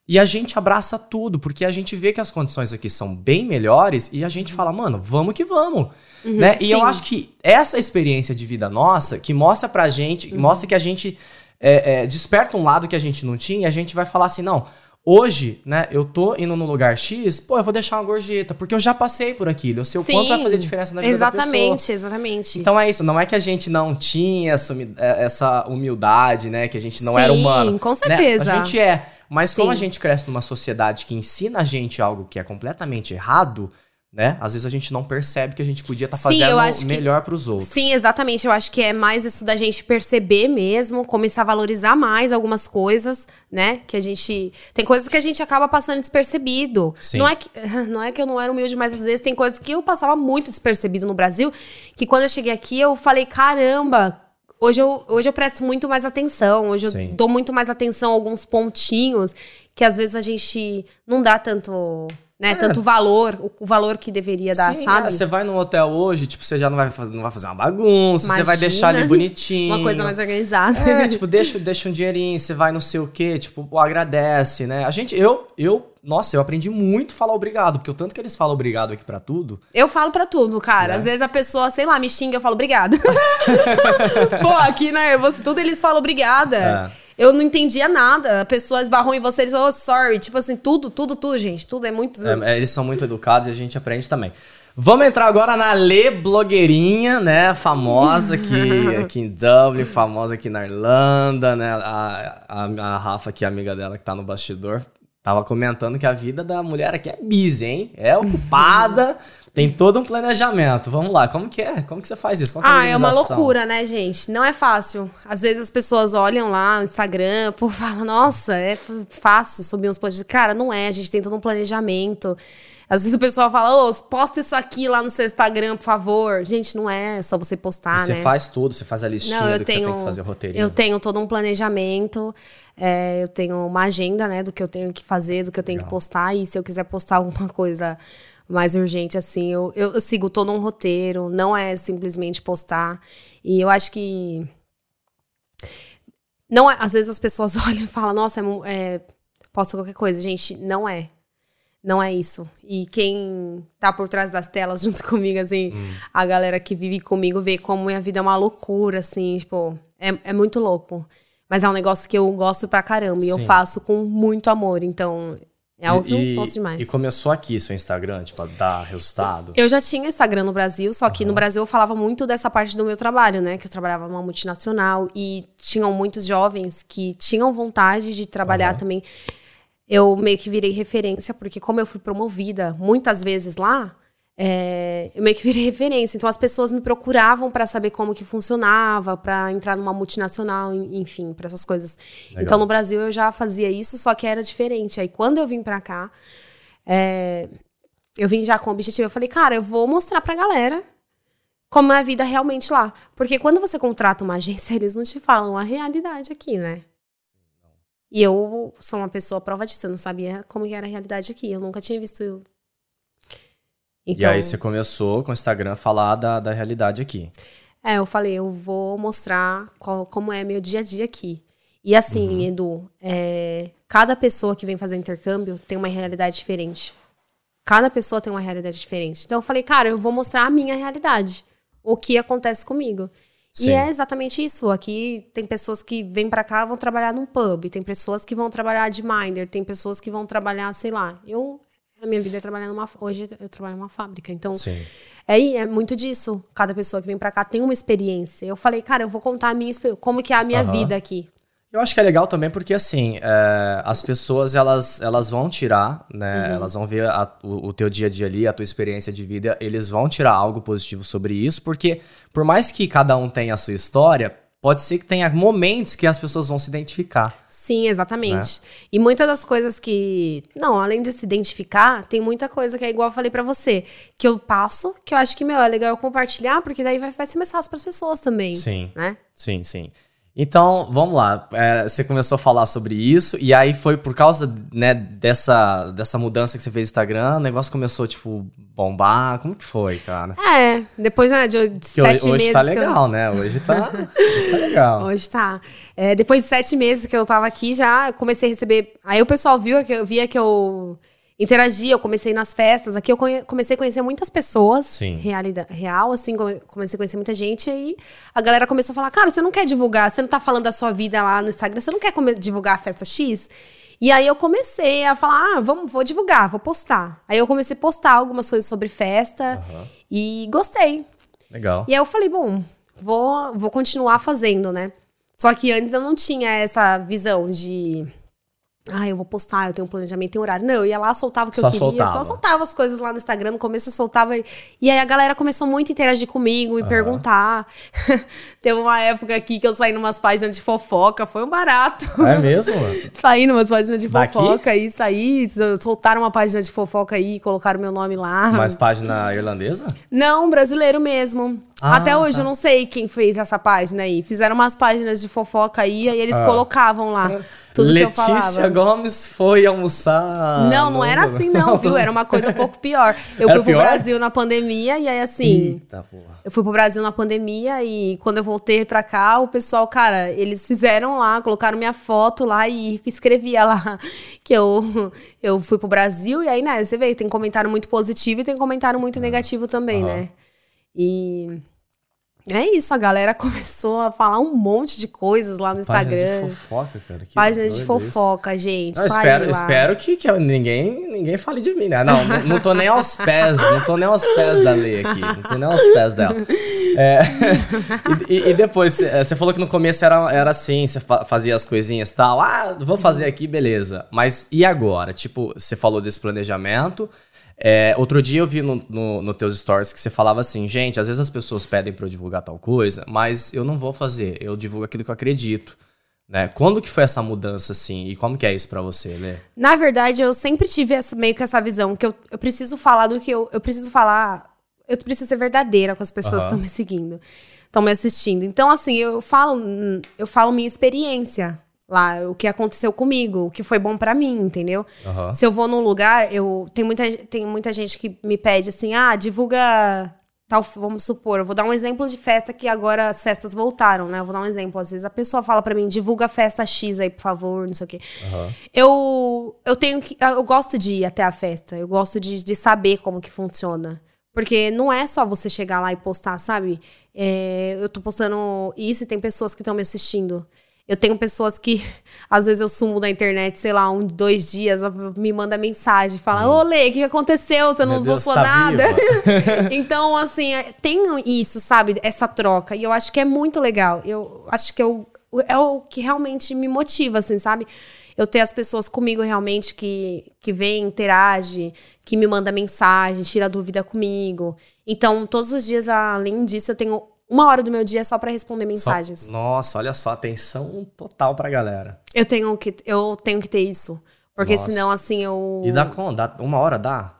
E a gente abraça tudo, porque a gente vê que as condições aqui são bem melhores e a gente fala, mano, vamos que vamos. né? E eu acho que essa experiência de vida nossa, que mostra pra gente, que mostra que a gente é, é, desperta um lado que a gente não tinha, e a gente vai falar assim, não, hoje, né, eu tô indo no lugar X, pô, eu vou deixar uma gorjeta, porque eu já passei por aquilo, eu sei o quanto vai fazer diferença na vida da pessoa. Exatamente, exatamente. Então é isso, não é que a gente não tinha essa, é, essa humildade, né? Que a gente não era Sim, humano. com né? certeza. A gente é. Mas como Sim. a gente cresce numa sociedade que ensina a gente algo que é completamente errado, né? Às vezes a gente não percebe que a gente podia estar Sim, fazendo eu acho que- melhor pros outros. Sim, exatamente. Eu acho que é mais isso da gente perceber mesmo, começar a valorizar mais algumas coisas, né? Que a gente. Tem coisas que a gente acaba passando despercebido. Sim. Não é, que, não é que eu não era humilde, mas às vezes tem coisas que eu passava muito despercebido no Brasil, que quando eu cheguei aqui eu falei, caramba. Hoje eu, hoje eu presto muito mais atenção, hoje Sim. eu dou muito mais atenção a alguns pontinhos que às vezes a gente não dá tanto, né, tanto valor, o, o valor que deveria dar, É. Sim, sabe? é, você vai num hotel hoje, tipo, você já não vai fazer, não vai fazer uma bagunça, você vai deixar ali bonitinho. Uma coisa mais organizada. É, tipo, deixa, deixa um dinheirinho, você vai não sei o quê, tipo, agradece, né? A gente, eu, eu, nossa, eu aprendi muito a falar obrigado, porque o tanto que eles falam obrigado aqui pra tudo, Eu falo pra tudo, cara. Né? Às vezes a pessoa, sei lá, me xinga, eu falo obrigada. Pô, aqui, né, você, tudo eles falam obrigada. É. Eu não entendia nada. A pessoa esbarrou em você, eles falam, oh, sorry. Tipo assim, tudo, tudo, tudo, gente. Tudo é muito... é, é, eles são muito educados e a gente aprende também. Vamos entrar agora na Lê Blogueirinha, né? Famosa aqui, aqui em Dublin, famosa aqui na Irlanda, né? A, a, a Rafa, que é amiga dela, que tá no bastidor, tava comentando que a vida da mulher aqui é busy, hein? É ocupada, tem todo um planejamento. Vamos lá, como que é? Como que você faz isso? Que a Ah, é uma loucura, né, gente? Não é fácil. Às vezes as pessoas olham lá no Instagram, pô, falam, nossa, é fácil subir uns posts. Cara, não é, a gente tem todo um planejamento. Às vezes o pessoal fala, ô, posta isso aqui lá no seu Instagram, por favor. Gente, não é só você postar, você né? faz tudo, você faz a listinha Não, eu do que tenho, você tem que fazer o roteirinho. eu tenho todo um planejamento, é, eu tenho uma agenda, né, do que eu tenho que fazer, do que eu tenho que Legal. postar, e se eu quiser postar alguma coisa mais urgente, assim, eu, eu, eu sigo todo um roteiro, não é simplesmente postar, e eu acho que não é, às vezes as pessoas olham e falam, nossa, é, é, posta qualquer coisa, gente, não é. Não é isso. E quem tá por trás das telas junto comigo, assim, Hum. a galera que vive comigo vê como minha vida é uma loucura, assim, tipo, é, é muito louco. Mas é um negócio que eu gosto pra caramba e eu Sim. faço com muito amor. Então, é algo que E- eu gosto demais. E começou aqui seu Instagram, tipo, a dar resultado. Eu já tinha Instagram no Brasil, só que no Brasil eu falava muito dessa parte do meu trabalho, né? Que eu trabalhava numa multinacional e tinham muitos jovens que tinham vontade de trabalhar Aham. também. Eu meio que virei referência, porque como eu fui promovida muitas vezes lá, é, eu meio que virei referência. Então as pessoas me procuravam para saber como que funcionava, para entrar numa multinacional, en- enfim, para essas coisas. Legal. Então no Brasil eu já fazia isso, só que era diferente. Aí quando eu vim para cá, é, eu vim já com o objetivo. Eu falei, cara, eu vou mostrar pra galera como é a vida realmente lá. Porque quando você contrata uma agência, eles não te falam a realidade aqui, né? E eu sou uma pessoa prova disso. Eu não sabia como que era a realidade aqui. Eu nunca tinha visto. E Então, aí você começou com o Instagram a falar da, da realidade aqui. É, eu falei, eu vou mostrar qual- como é meu dia a dia aqui. E assim, Uhum. Edu, é, cada pessoa que vem fazer intercâmbio tem uma realidade diferente. Cada pessoa tem uma realidade diferente. Então eu falei, cara, eu vou mostrar a minha realidade. O que acontece comigo. Sim. E é exatamente isso. Aqui tem pessoas que vêm pra cá vão trabalhar num pub, tem pessoas que vão trabalhar de minder, tem pessoas que vão trabalhar, sei lá. Eu a minha vida é trabalhar numa hoje eu trabalho numa fábrica. Então, Sim. é, é muito disso. Cada pessoa que vem pra cá tem uma experiência. Eu falei, cara, eu vou contar a minha como que é a minha Aham. vida aqui. Eu acho que é legal também porque, assim, é, as pessoas, elas, elas vão tirar, né? Uhum. Elas vão ver a- o, o teu dia a dia ali, a tua experiência de vida, eles vão tirar algo positivo sobre isso, porque por mais que cada um tenha a sua história, pode ser que tenha momentos que as pessoas vão se identificar. Sim, exatamente. E muitas das coisas que. Não, além de se identificar, tem muita coisa que é igual eu falei pra você, que eu passo, que eu acho que, meu, é legal eu compartilhar, porque daí vai, vai ser mais fácil pras pessoas também. Sim. Né? Sim, sim. Então, vamos lá. É, você começou a falar sobre isso, e aí foi por causa, né, dessa, dessa mudança que você fez no Instagram, o negócio começou, tipo, bombar. Como que foi, cara? É, depois né, de, sete hoje, hoje meses. tá que eu- legal, né? Hoje tá, hoje tá legal. Hoje tá. É, depois de sete meses que eu tava aqui, já comecei a receber. Aí o pessoal viu que eu via que eu interagia, eu comecei nas festas. Aqui eu comecei a conhecer muitas pessoas. Sim. Realida, real, assim, come- comecei a conhecer muita gente. E aí a galera começou a falar: Cara, você não quer divulgar, você não tá falando da sua vida lá no Instagram, você não quer divulgar a festa X? E aí eu comecei a falar, ah, vamos, vou divulgar, vou postar. Aí eu comecei a postar algumas coisas sobre festa e gostei. Legal. E aí eu falei, bom, vou, vou continuar fazendo, né? Só que antes eu não tinha essa visão de. Ah, eu vou postar, eu tenho um planejamento, tenho horário. Não, eu ia lá, soltava o que Só eu queria. soltava. Só soltava as coisas lá no Instagram. No começo eu soltava. E aí a galera começou muito a interagir comigo, me perguntar. Teve uma época aqui que eu saí numas páginas de fofoca, foi um barato. É mesmo, saí numas páginas de Daqui? fofoca e saí, soltaram uma página de fofoca aí, colocaram meu nome lá. Mais página irlandesa? Não, brasileiro mesmo. Ah, Até hoje tá. eu não sei quem fez essa página aí. Fizeram umas páginas de fofoca aí, aí eles Ah. colocavam lá tudo que eu Letícia falava. Gomes foi almoçar. Não, não era assim não, viu? Era uma coisa um pouco pior. Eu Era fui pro pior? Brasil na pandemia e aí assim... Eita, porra. Eu fui pro Brasil na pandemia e quando eu voltei pra cá, o pessoal, cara, eles fizeram lá, colocaram minha foto lá e escrevia lá que eu, eu fui pro Brasil. E aí, né, você vê, tem comentário muito positivo e tem comentário muito negativo também, né? E é isso, a galera começou a falar um monte de coisas lá no Página Instagram. de fofoca, cara. que Página de isso. fofoca, gente. Não, saiu espero, lá. espero que, que ninguém, ninguém fale de mim, né? Não, não, tô nem aos pés, não tô nem aos pés da lei aqui, não tô nem aos pés dela. É, e, e- depois, é, você falou que no começo era, era assim, você fa- fazia as coisinhas e tal, ah, vou fazer aqui, beleza. Mas e agora? Tipo, você falou desse planejamento, é, outro dia eu vi no, no, no teus stories que você falava assim, gente, às vezes as pessoas pedem pra eu divulgar tal coisa, mas eu não vou fazer, eu divulgo aquilo que eu acredito. Né? Quando que foi essa mudança, assim? E como que é isso pra você, Lê? Na verdade, eu sempre tive essa- meio que essa visão, que eu, eu preciso falar do que eu. Eu preciso falar. Eu preciso ser verdadeira com as pessoas que Aham. estão me seguindo, estão me assistindo. Então, assim, eu falo, eu falo minha experiência lá, o que aconteceu comigo, o que foi bom pra mim, entendeu? Aham. Se eu vou num lugar, eu tem muita, tem muita gente que me pede assim, ah, divulga tal, vamos supor, eu vou dar um exemplo de festa que agora as festas voltaram, né? Eu vou dar um exemplo, às vezes a pessoa fala pra mim, divulga a festa X aí, por favor, não sei o quê. Aham. Eu eu tenho que eu gosto de ir até a festa, eu gosto de, de saber como que funciona. Porque não é só você chegar lá e postar, sabe? É, eu tô postando isso e tem pessoas que estão me assistindo. Eu tenho pessoas que, às vezes, eu sumo da internet, sei lá, um, dois dias, me manda mensagem, fala, ô Lê, o que aconteceu? Você não Meu postou tá nada? então, assim, é- tem isso, sabe? Essa troca. E eu acho que é muito legal. Eu acho que eu, é o que realmente me motiva, assim, sabe? Eu ter as pessoas comigo realmente que, que vem, interage, que me manda mensagem, tira dúvida comigo. Então, todos os dias, além disso, eu tenho uma hora do meu dia só pra responder Só- mensagens. Nossa, olha só, atenção total pra galera. Eu tenho que, eu tenho que ter isso. Porque Nossa. senão, assim, eu. E dá com, dá uma hora dá?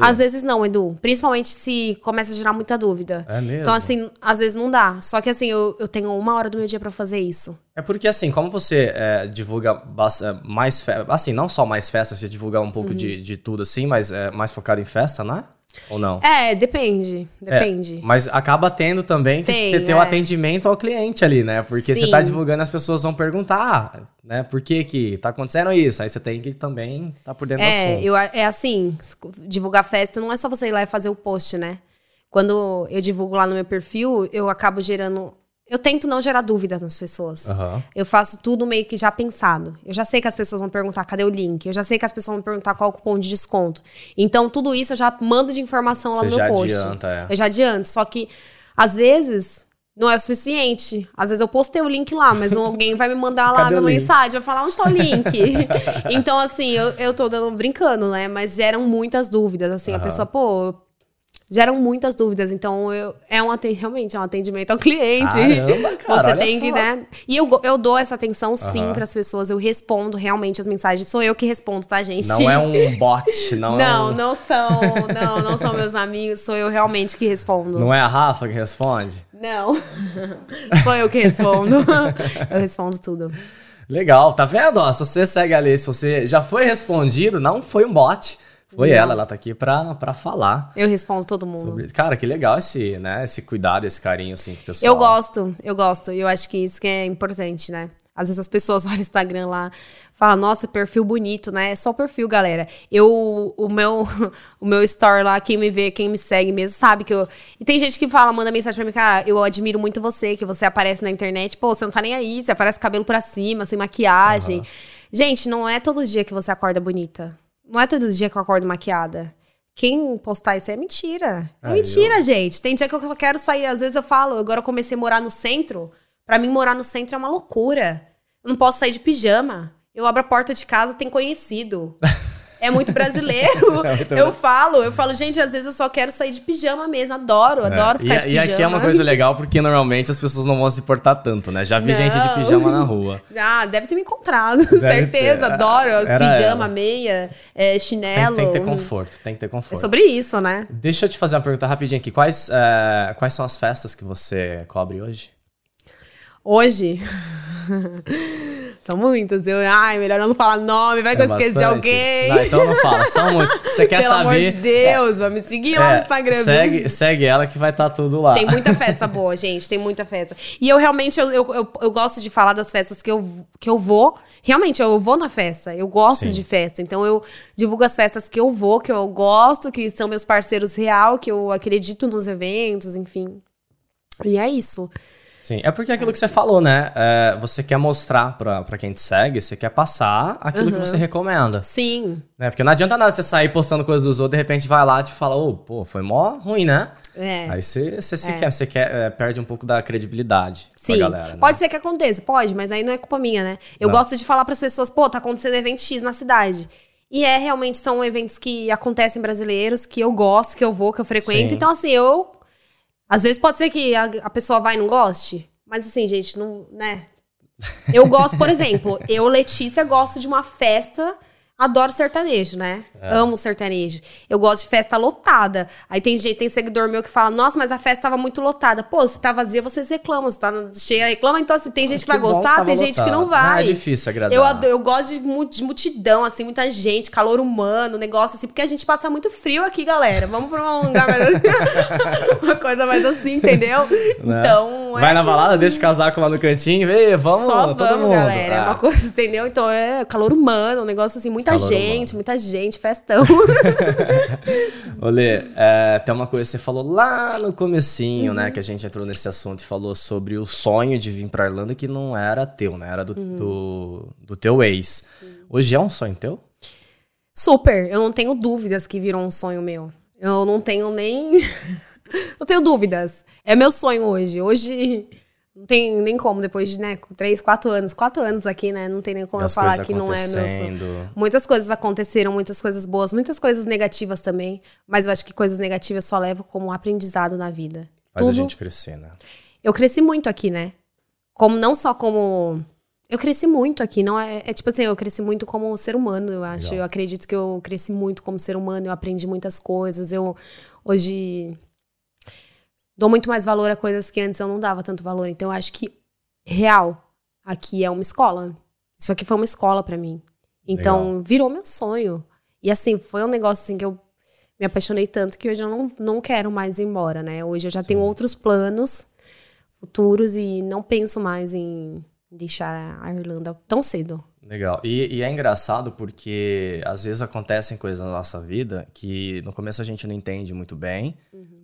Às vezes não, Edu. Principalmente se começa a gerar muita dúvida. É mesmo? Então, assim, às vezes não dá. Só que, assim, eu, eu tenho uma hora do meu dia pra fazer isso. É porque assim, como você é, divulga é, mais assim, não só mais festas, você divulga um pouco Uhum. de, de tudo assim, mas é mais focado em festa, né? Ou não? É, depende. Depende. É, mas acaba tendo também que Tem, ter, o é. atendimento ao cliente ali, né? Porque você Sim. tá divulgando, as pessoas vão perguntar, né? Por que que tá acontecendo isso? Aí você tem que também tá por dentro do É, assunto. eu, é assim, divulgar festa não é só você ir lá e fazer o post, né? Quando eu divulgo lá no meu perfil, eu acabo gerando. Eu tento não gerar dúvida nas pessoas. Aham. Eu faço tudo meio que já pensado. Eu já sei que as pessoas vão perguntar cadê o link. Eu já sei que as pessoas vão perguntar qual é o cupom de desconto. Então, tudo isso eu já mando de informação lá Você no meu já post. adianta, é. Eu já adianto. Só que, às vezes, não é o suficiente. Às vezes eu postei o link lá, mas alguém vai me mandar lá na mensagem, vai falar onde tá o link. então, assim, eu, eu tô dando, brincando, né? Mas geram muitas dúvidas. Assim, a Aham. pessoa, pô. Geram muitas dúvidas, então eu, é um realmente é um atendimento ao cliente. Caramba, cara, Você tem que, só. né? E eu, eu dou essa atenção sim Aham. para as pessoas, eu respondo realmente as mensagens. Sou eu que respondo, tá, gente? Não é um bot, não, é Não, um... não são, não, não são meus amigos, sou eu realmente que respondo. Não é a Rafa que responde? Não. Sou eu que respondo. eu respondo tudo. Legal, tá vendo? Ó, se você segue ali, se você já foi respondido, não foi um bot. Foi ela, ela tá aqui pra, pra falar Eu respondo todo mundo. sobre. Cara, que legal esse, né, esse cuidado, esse carinho, assim, com o pessoal. Eu gosto, eu gosto. E eu acho que isso que é importante, né? Às vezes as pessoas olham o Instagram lá, falam, nossa, perfil bonito, né? É só perfil, galera. Eu, o meu, o meu story lá, quem me vê, quem me segue mesmo, sabe que eu. E tem gente que fala, manda mensagem pra mim, cara, eu admiro muito você, que você aparece na internet, pô, você não tá nem aí, você aparece cabelo pra cima, sem maquiagem. Gente, não é todo dia que você acorda bonita. Não é todo dia que eu acordo maquiada. Quem postar isso é mentira. É Aí, mentira, gente. Tem dia que eu quero sair. Às vezes eu falo, agora eu comecei a morar no centro. Pra mim, morar no centro é uma loucura. Eu não posso sair de pijama. Eu abro a porta de casa, tem conhecido. É muito brasileiro. É muito eu falo, eu falo, gente, às vezes eu só quero sair de pijama mesmo. Adoro, adoro É. ficar e, de e pijama. aqui é uma coisa legal porque normalmente as pessoas não vão se importar tanto, né? Já vi Não. gente de pijama na rua. Ah, deve ter me encontrado, certeza. ter. Adoro. Era pijama, ela. meia, é, Tem, chinelo. tem que ter conforto, tem que ter É conforto. sobre isso, né? Deixa eu te fazer uma pergunta rapidinho aqui. Quais, é, quais são as festas que você cobre hoje? Hoje. São muitas. Eu, ai, melhor eu não falar nome, vai que É eu esqueço de alguém. Não, então não fala, são muitos. Você quer Pelo saber? amor de Deus, vai me seguir lá É, no Instagram. segue, segue ela que vai estar tudo lá. Tem muita festa boa, gente. Tem muita festa. E eu realmente, eu, eu, eu, eu gosto de falar das festas que eu, que eu vou. Realmente, eu vou na festa. Eu gosto Sim. de festa. Então, eu divulgo as festas que eu vou, que eu gosto, que são meus parceiros real, que eu acredito nos eventos, enfim. E é isso. Sim, é porque é aquilo que você falou, né? É, você quer mostrar pra, pra quem te segue, você quer passar aquilo que você recomenda. Sim. Né? Porque não adianta nada você sair postando coisas dos outros, de repente vai lá e te fala, ô, pô, foi mó ruim, né? É. Aí você, você se É. quer, você quer, é, perde um pouco da credibilidade Sim, galera. né? pode ser que aconteça, pode, mas aí não é culpa minha, né? Eu Não. gosto de falar pras pessoas, pô, tá acontecendo evento X na cidade. E é, realmente, são eventos que acontecem brasileiros, que eu gosto, que eu vou, que eu frequento. Sim. Então, assim, eu... Às vezes pode ser que a, a pessoa vai e não goste, mas assim, gente, não... né? Eu gosto, por exemplo, eu, Letícia, gosto de uma festa... Adoro sertanejo, né? É. Amo sertanejo. Eu gosto de festa lotada. Aí tem gente, tem seguidor meu que fala: Nossa, mas a festa tava muito lotada. Pô, se tá vazia, vocês reclamam. Se tá cheia, reclama. Então, assim, tem gente que, vai bom gostar, tem gente que não lotado. vai. Ah, é difícil agradar. Eu, eu gosto de, mu- de multidão, assim, muita gente, calor humano, negócio assim, porque a gente passa muito frio aqui, galera. Vamos pra um lugar mais assim. uma coisa mais assim, entendeu? Né? Então. Vai é- na balada, deixa o casaco lá no cantinho, vê, vamos, Só vamos, mundo. galera. É Ah. uma coisa, entendeu? Então é calor humano, um negócio assim, muita Calor gente, humano. muita gente, festão. Olê, é, tem uma coisa que você falou lá no comecinho, Uhum. né? Que a gente entrou nesse assunto e falou sobre o sonho de vir pra Irlanda que não era teu, né? Era do, Uhum. do, do teu ex. Hoje é um sonho teu? Super, eu não tenho dúvidas que virou um sonho meu. Eu não tenho nem. não tenho dúvidas. É meu sonho hoje. Hoje não tem nem como, depois de, né, três, quatro anos. Quatro anos aqui, né? Não tem nem como eu falar que não é meu sonho. Muitas coisas aconteceram, muitas coisas boas, muitas coisas negativas também. Mas eu acho que coisas negativas só levo como aprendizado na vida. Faz a Tudo- gente crescer, né? eu cresci muito aqui, né? Como não só como eu cresci muito aqui, não é, é tipo assim, eu cresci muito como ser humano, eu acho. Legal. Eu acredito que eu cresci muito como ser humano, eu aprendi muitas coisas. Eu hoje dou muito mais valor a coisas que antes eu não dava tanto valor. Então eu acho que real aqui é uma escola. Isso aqui foi uma escola pra mim. Então virou meu sonho. E assim, foi um negócio assim que eu me apaixonei tanto que hoje eu não, não quero mais ir embora, né? Hoje eu já tenho outros planos futuros e não penso mais em deixar a Irlanda tão cedo. Legal. E, e é engraçado porque às vezes acontecem coisas na nossa vida que no começo a gente não entende muito bem,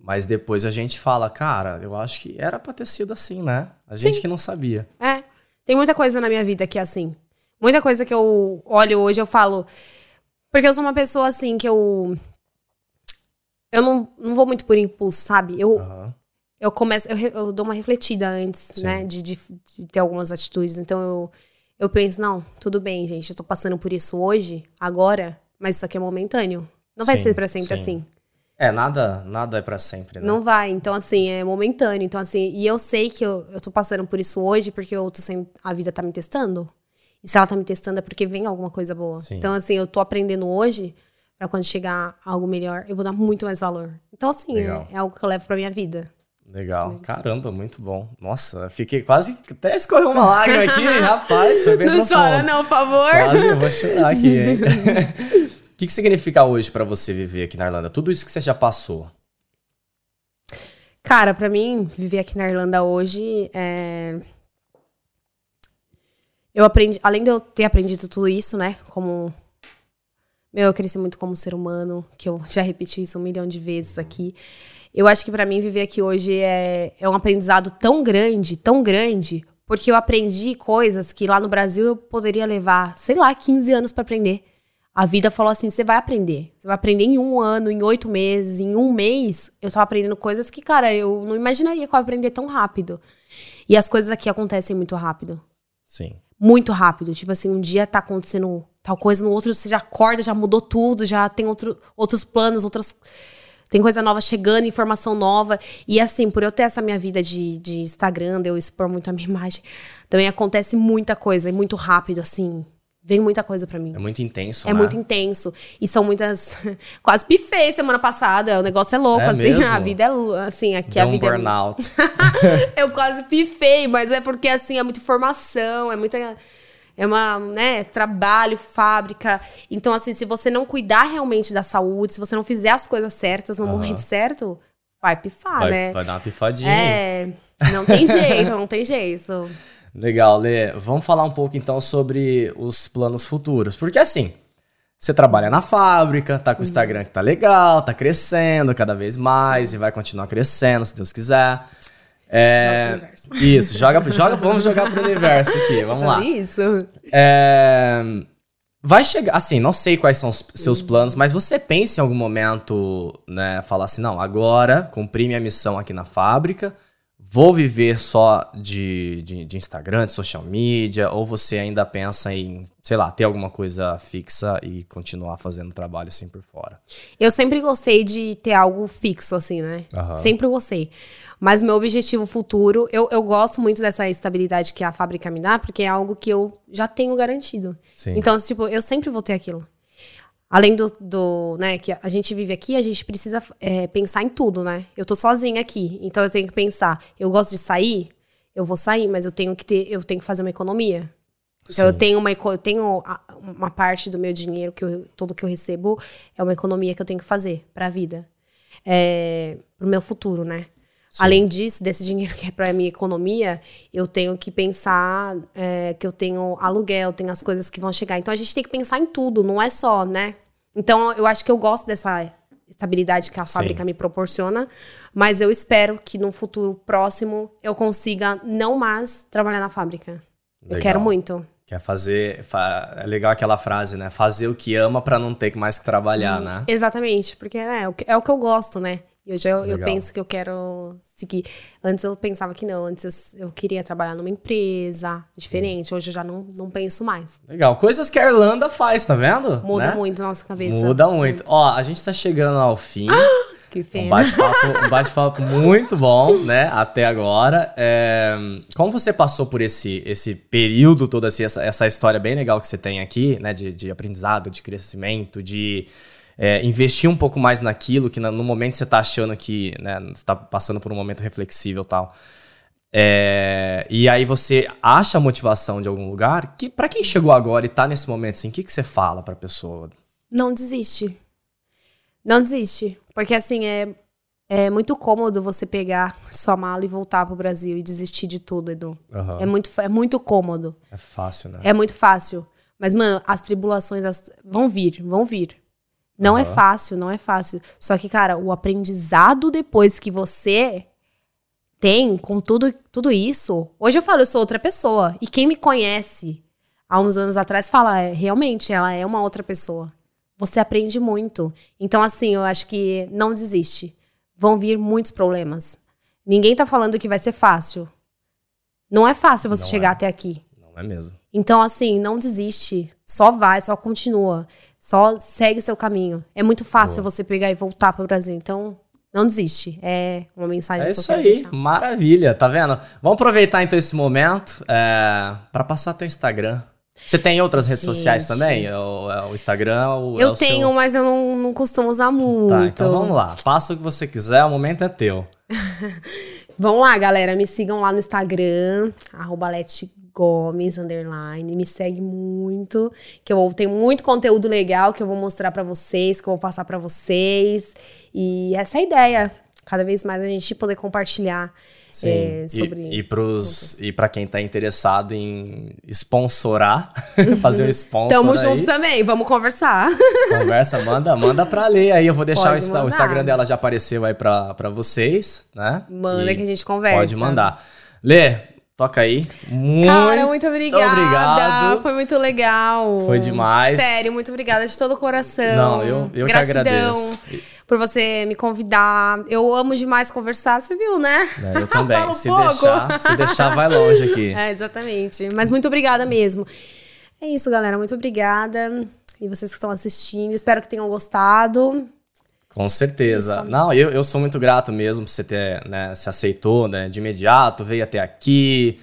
mas depois a gente fala, cara, eu acho que era pra ter sido assim, né? A gente Sim. que não sabia. É. Tem muita coisa na minha vida que é assim. Muita coisa que eu olho hoje, eu falo. Porque eu sou uma pessoa assim que eu. Eu não, não vou muito por impulso, sabe? Eu, Aham. eu começo. Eu, eu dou uma refletida antes, Sim. né? De, de, de ter algumas atitudes. Então eu, eu penso, não, tudo bem, gente. Eu tô passando por isso hoje, agora, mas isso aqui é momentâneo. Não vai Sim, ser pra sempre sim. assim. É, nada, nada é pra sempre, né? Não vai. Então, assim, é momentâneo. Então, assim, e eu sei que eu, eu tô passando por isso hoje porque eu tô sem, a vida tá me testando. E se ela tá me testando é porque vem alguma coisa boa. Sim. Então, assim, eu tô aprendendo hoje pra quando chegar algo melhor, eu vou dar muito mais valor. Então, assim, é, é algo que eu levo pra minha vida. Legal. Caramba, muito bom. Nossa, fiquei quase. Até escorreu uma lágrima aqui, rapaz. Foi bem profundo. não, por favor. Quase, eu vou chorar aqui, hein? O que, que significa hoje pra você viver aqui na Irlanda? Tudo isso que você já passou. Cara, pra mim, viver aqui na Irlanda hoje é. Eu aprendi, além de eu ter aprendido tudo isso, né? Como. Meu, eu cresci muito como ser humano, que eu já repeti isso um milhão de vezes aqui. Eu acho que pra mim viver aqui hoje é, é um aprendizado tão grande, tão grande, porque eu aprendi coisas que lá no Brasil eu poderia levar, sei lá, 15 anos pra aprender. A vida falou assim: você vai aprender. Você vai aprender em um ano, em oito meses, em um mês. Eu tava aprendendo coisas que, cara, eu não imaginaria que eu ia aprender tão rápido. E as coisas aqui acontecem muito rápido. Sim. Muito rápido. Tipo assim, um dia tá acontecendo tal coisa, no outro você já acorda, já mudou tudo, já tem outro, outros planos, outras. Tem coisa nova chegando, informação nova. E assim, por eu ter essa minha vida de, de Instagram, de eu expor muito a minha imagem, também acontece muita coisa, e muito rápido, assim. Vem muita coisa pra mim. É muito intenso, É né? muito intenso. E são muitas. Quase pifei semana passada. O negócio é louco, É assim. mesmo? A vida é. Assim, aqui Deu a um vida burnout. é. Eu quase pifei, mas é porque, assim, é muita informação, é muita. É uma, né, trabalho, fábrica. Então, assim, se você não cuidar realmente da saúde, se você não fizer as coisas certas no Aham. momento certo, vai pifar, vai, né? vai dar uma pifadinha. É. Não tem jeito, não tem jeito. Legal, Lê. Vamos falar um pouco então sobre os planos futuros. Porque assim, você trabalha na fábrica, tá com o Uhum. Instagram que tá legal, tá crescendo cada vez mais e vai continuar crescendo, se Deus quiser. É, Joga pro universo. Isso, joga, joga, vamos jogar pro universo aqui, vamos lá. Isso? É, vai chegar, assim, não sei quais são os seus Uhum. planos, mas você pensa em algum momento, né, falar assim, não, agora cumpri minha missão aqui na fábrica, vou viver só de, de, de Instagram, de social media, ou você ainda pensa em, sei lá, ter alguma coisa fixa e continuar fazendo trabalho assim por fora? Eu sempre gostei de ter algo fixo, assim, né? Aham. Sempre gostei. Mas meu objetivo futuro, eu, eu gosto muito dessa estabilidade que a fábrica me dá, porque é algo que eu já tenho garantido. Sim. Então, tipo, eu sempre vou ter aquilo. Além do, do, né, que a gente vive aqui, a gente precisa é, pensar em tudo, né? Eu tô sozinha aqui, então eu tenho que pensar. Eu gosto de sair, eu vou sair, mas eu tenho que ter, eu tenho que fazer uma economia. Então eu Sim. tenho uma, eu tenho a- uma parte do meu dinheiro que eu, tudo que eu recebo é uma economia que eu tenho que fazer pra vida, é, pro meu futuro, né? Sim. Além disso, desse dinheiro que é pra minha economia, eu tenho que pensar é, que eu tenho aluguel, tenho as coisas que vão chegar. Então a gente tem que pensar em tudo, não é só, né? Então eu acho que eu gosto dessa estabilidade que a Sim. fábrica me proporciona, mas eu espero que no futuro próximo eu consiga não mais trabalhar na fábrica. Eu Legal. quero muito. Quer fazer. fa- É legal aquela frase, né? Fazer o que ama pra não ter mais que trabalhar, né? Exatamente, porque né, é, o que, é o que eu gosto, né? E hoje eu, eu penso que eu quero seguir. Antes eu pensava que não, antes eu, eu queria trabalhar numa empresa diferente. Hoje eu já não, não penso mais. Legal. Coisas que a Irlanda faz, tá vendo? Muda Né? muito a nossa cabeça. Muda muito. Ó, a gente tá chegando ao fim. Que Um pena. bate-papo um bate-papo muito bom, né? Até agora. É, Como você passou por esse, esse período todo, assim, essa, essa história bem legal que você tem aqui, né? De, de aprendizado, de crescimento, de é, investir um pouco mais naquilo que no momento você tá achando que, né? Você tá passando por um momento reflexível e tal. É, e aí você acha a motivação de algum lugar que para quem chegou agora e tá nesse momento assim, o que, que você fala pra pessoa? Não desiste. Não desiste. Porque assim, é, é muito cômodo você pegar sua mala e voltar pro Brasil e desistir de tudo, Edu. Aham. É, muito, é muito cômodo. É fácil, né? É muito fácil. Mas, mano, as tribulações as- vão vir, vão vir. Não é fácil, não é fácil. Só que, cara, o aprendizado depois que você tem com tudo, tudo isso. Hoje eu falo, eu sou outra pessoa. E quem me conhece há uns anos atrás fala, é, realmente, ela é uma outra pessoa. Você aprende muito. Então, assim, eu acho que não desiste. Vão vir muitos problemas. Ninguém tá falando que vai ser fácil. Não é fácil você Não chegar é. até aqui. Não é mesmo. Então, assim, não desiste. Só vai, só continua. Só segue o seu caminho. É muito fácil Boa. você pegar e voltar pro Brasil. Então, não desiste. É uma mensagem É isso aí, deixar. maravilha, tá vendo? Vamos aproveitar então esse momento é, para passar teu Instagram. Você tem outras redes Gente. sociais também? É o, é o Instagram? o- é Eu o seu- tenho, mas eu não, não costumo usar muito. Tá, então vamos lá. Faça o que você quiser, o momento é teu. Vamos lá, galera. Me sigam lá no Instagram, arroba Gomes, underline. Me segue muito, que eu tenho muito conteúdo legal que eu vou mostrar pra vocês, que eu vou passar pra vocês. E essa é a ideia. Cada vez mais a gente poder compartilhar Sim. é, E- sobre... e, pros, e para quem tá interessado em sponsorar, fazer um sponsor Tamo aí, juntos também, vamos conversar. conversa, manda, manda pra ler aí. Eu vou deixar o, o. Instagram dela já apareceu aí pra, pra vocês, né? Manda E que a gente conversa. Pode mandar. Lê, toca aí. Muito, Cara, muito obrigada. obrigado. Foi muito legal. Foi demais. Sério, muito obrigada de todo o coração. Não, eu, eu que agradeço. Por você me convidar. Eu amo demais conversar, você viu, né? Né, Eu também. Se, pouco. deixar, se deixar, vai longe aqui. É, exatamente. Mas muito obrigada mesmo. É isso, galera. Muito obrigada. E vocês que estão assistindo, espero que tenham gostado. Com certeza. Não, eu, eu sou muito grato mesmo por você ter, né, se aceitou, né, de imediato, veio até aqui,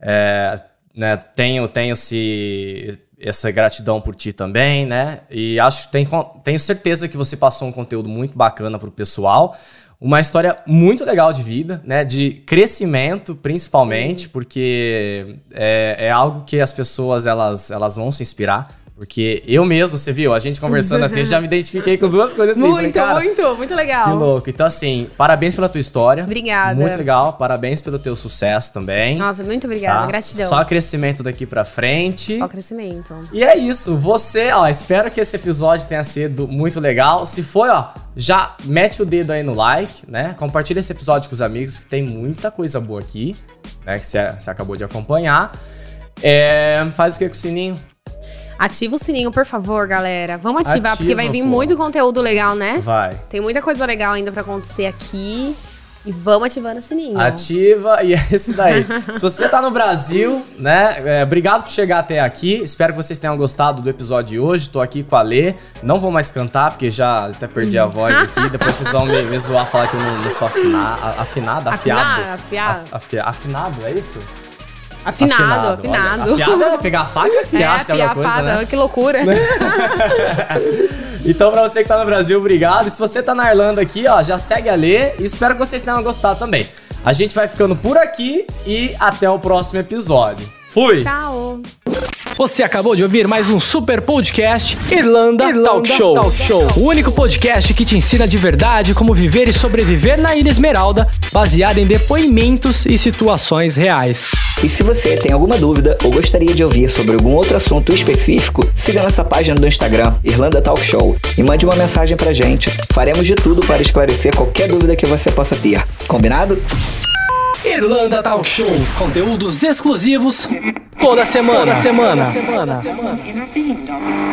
é, né, tenho, tenho se, essa gratidão por ti também, né, e acho que tenho, certeza que você passou um conteúdo muito bacana pro pessoal, uma história muito legal de vida, né, de crescimento principalmente, porque é, é algo que as pessoas, elas, elas vão se inspirar, porque eu mesmo, você viu, a gente conversando assim, eu já me identifiquei com duas coisas assim. falei, muito, cara, muito, muito legal. que louco. Então, assim, parabéns pela tua história. Obrigada. Muito legal. Parabéns pelo teu sucesso também. Nossa, muito obrigada. tá? Gratidão. Só crescimento daqui pra frente. Só crescimento. E é isso. Você, ó, espero que esse episódio tenha sido muito legal. Se foi, ó, já mete o dedo aí no like, né? Compartilha esse episódio com os amigos, que tem muita coisa boa aqui, né? Que você você acabou de acompanhar. É, faz o que com o sininho? Ativa o sininho, por favor, galera. Vamos ativar, porque Ativa, vai vir pô. muito conteúdo legal, né? Vai. Tem muita coisa legal ainda pra acontecer aqui. E vamos ativando o sininho. Ativa e é isso daí. Se você tá no Brasil, né? é, obrigado por chegar até aqui. Espero que vocês tenham gostado do episódio de hoje. Tô aqui com a Lê. Não vou mais cantar, porque já até perdi a voz aqui. Depois vocês vão me, me zoar falar que eu não, não sou afina, a- afinado, afiado. Afinar, afiado. Af- afinado, é isso? Afinado, Olha, afinado. afiado é pegar a faca e afiar, é, se é afiar coisa, a né? que loucura. Então, pra você que tá no Brasil, obrigado. E se você tá na Irlanda aqui, ó, já segue a Lê. E espero que vocês tenham gostado também. A gente vai ficando por aqui e até o próximo episódio. Fui! Tchau. Você acabou de ouvir mais um super podcast Irlanda, Talk, Show. O único podcast que te ensina de verdade como viver e sobreviver na Ilha Esmeralda, baseado em depoimentos e situações reais. E se você tem alguma dúvida ou gostaria de ouvir sobre algum outro assunto específico, siga nossa página do Instagram, Irlanda Talk Show, e mande uma mensagem pra gente. Faremos de tudo para esclarecer qualquer dúvida que você possa ter. Combinado? Irlanda Talk Show. Conteúdos exclusivos toda semana. Toda semana. Nothing is stopping us.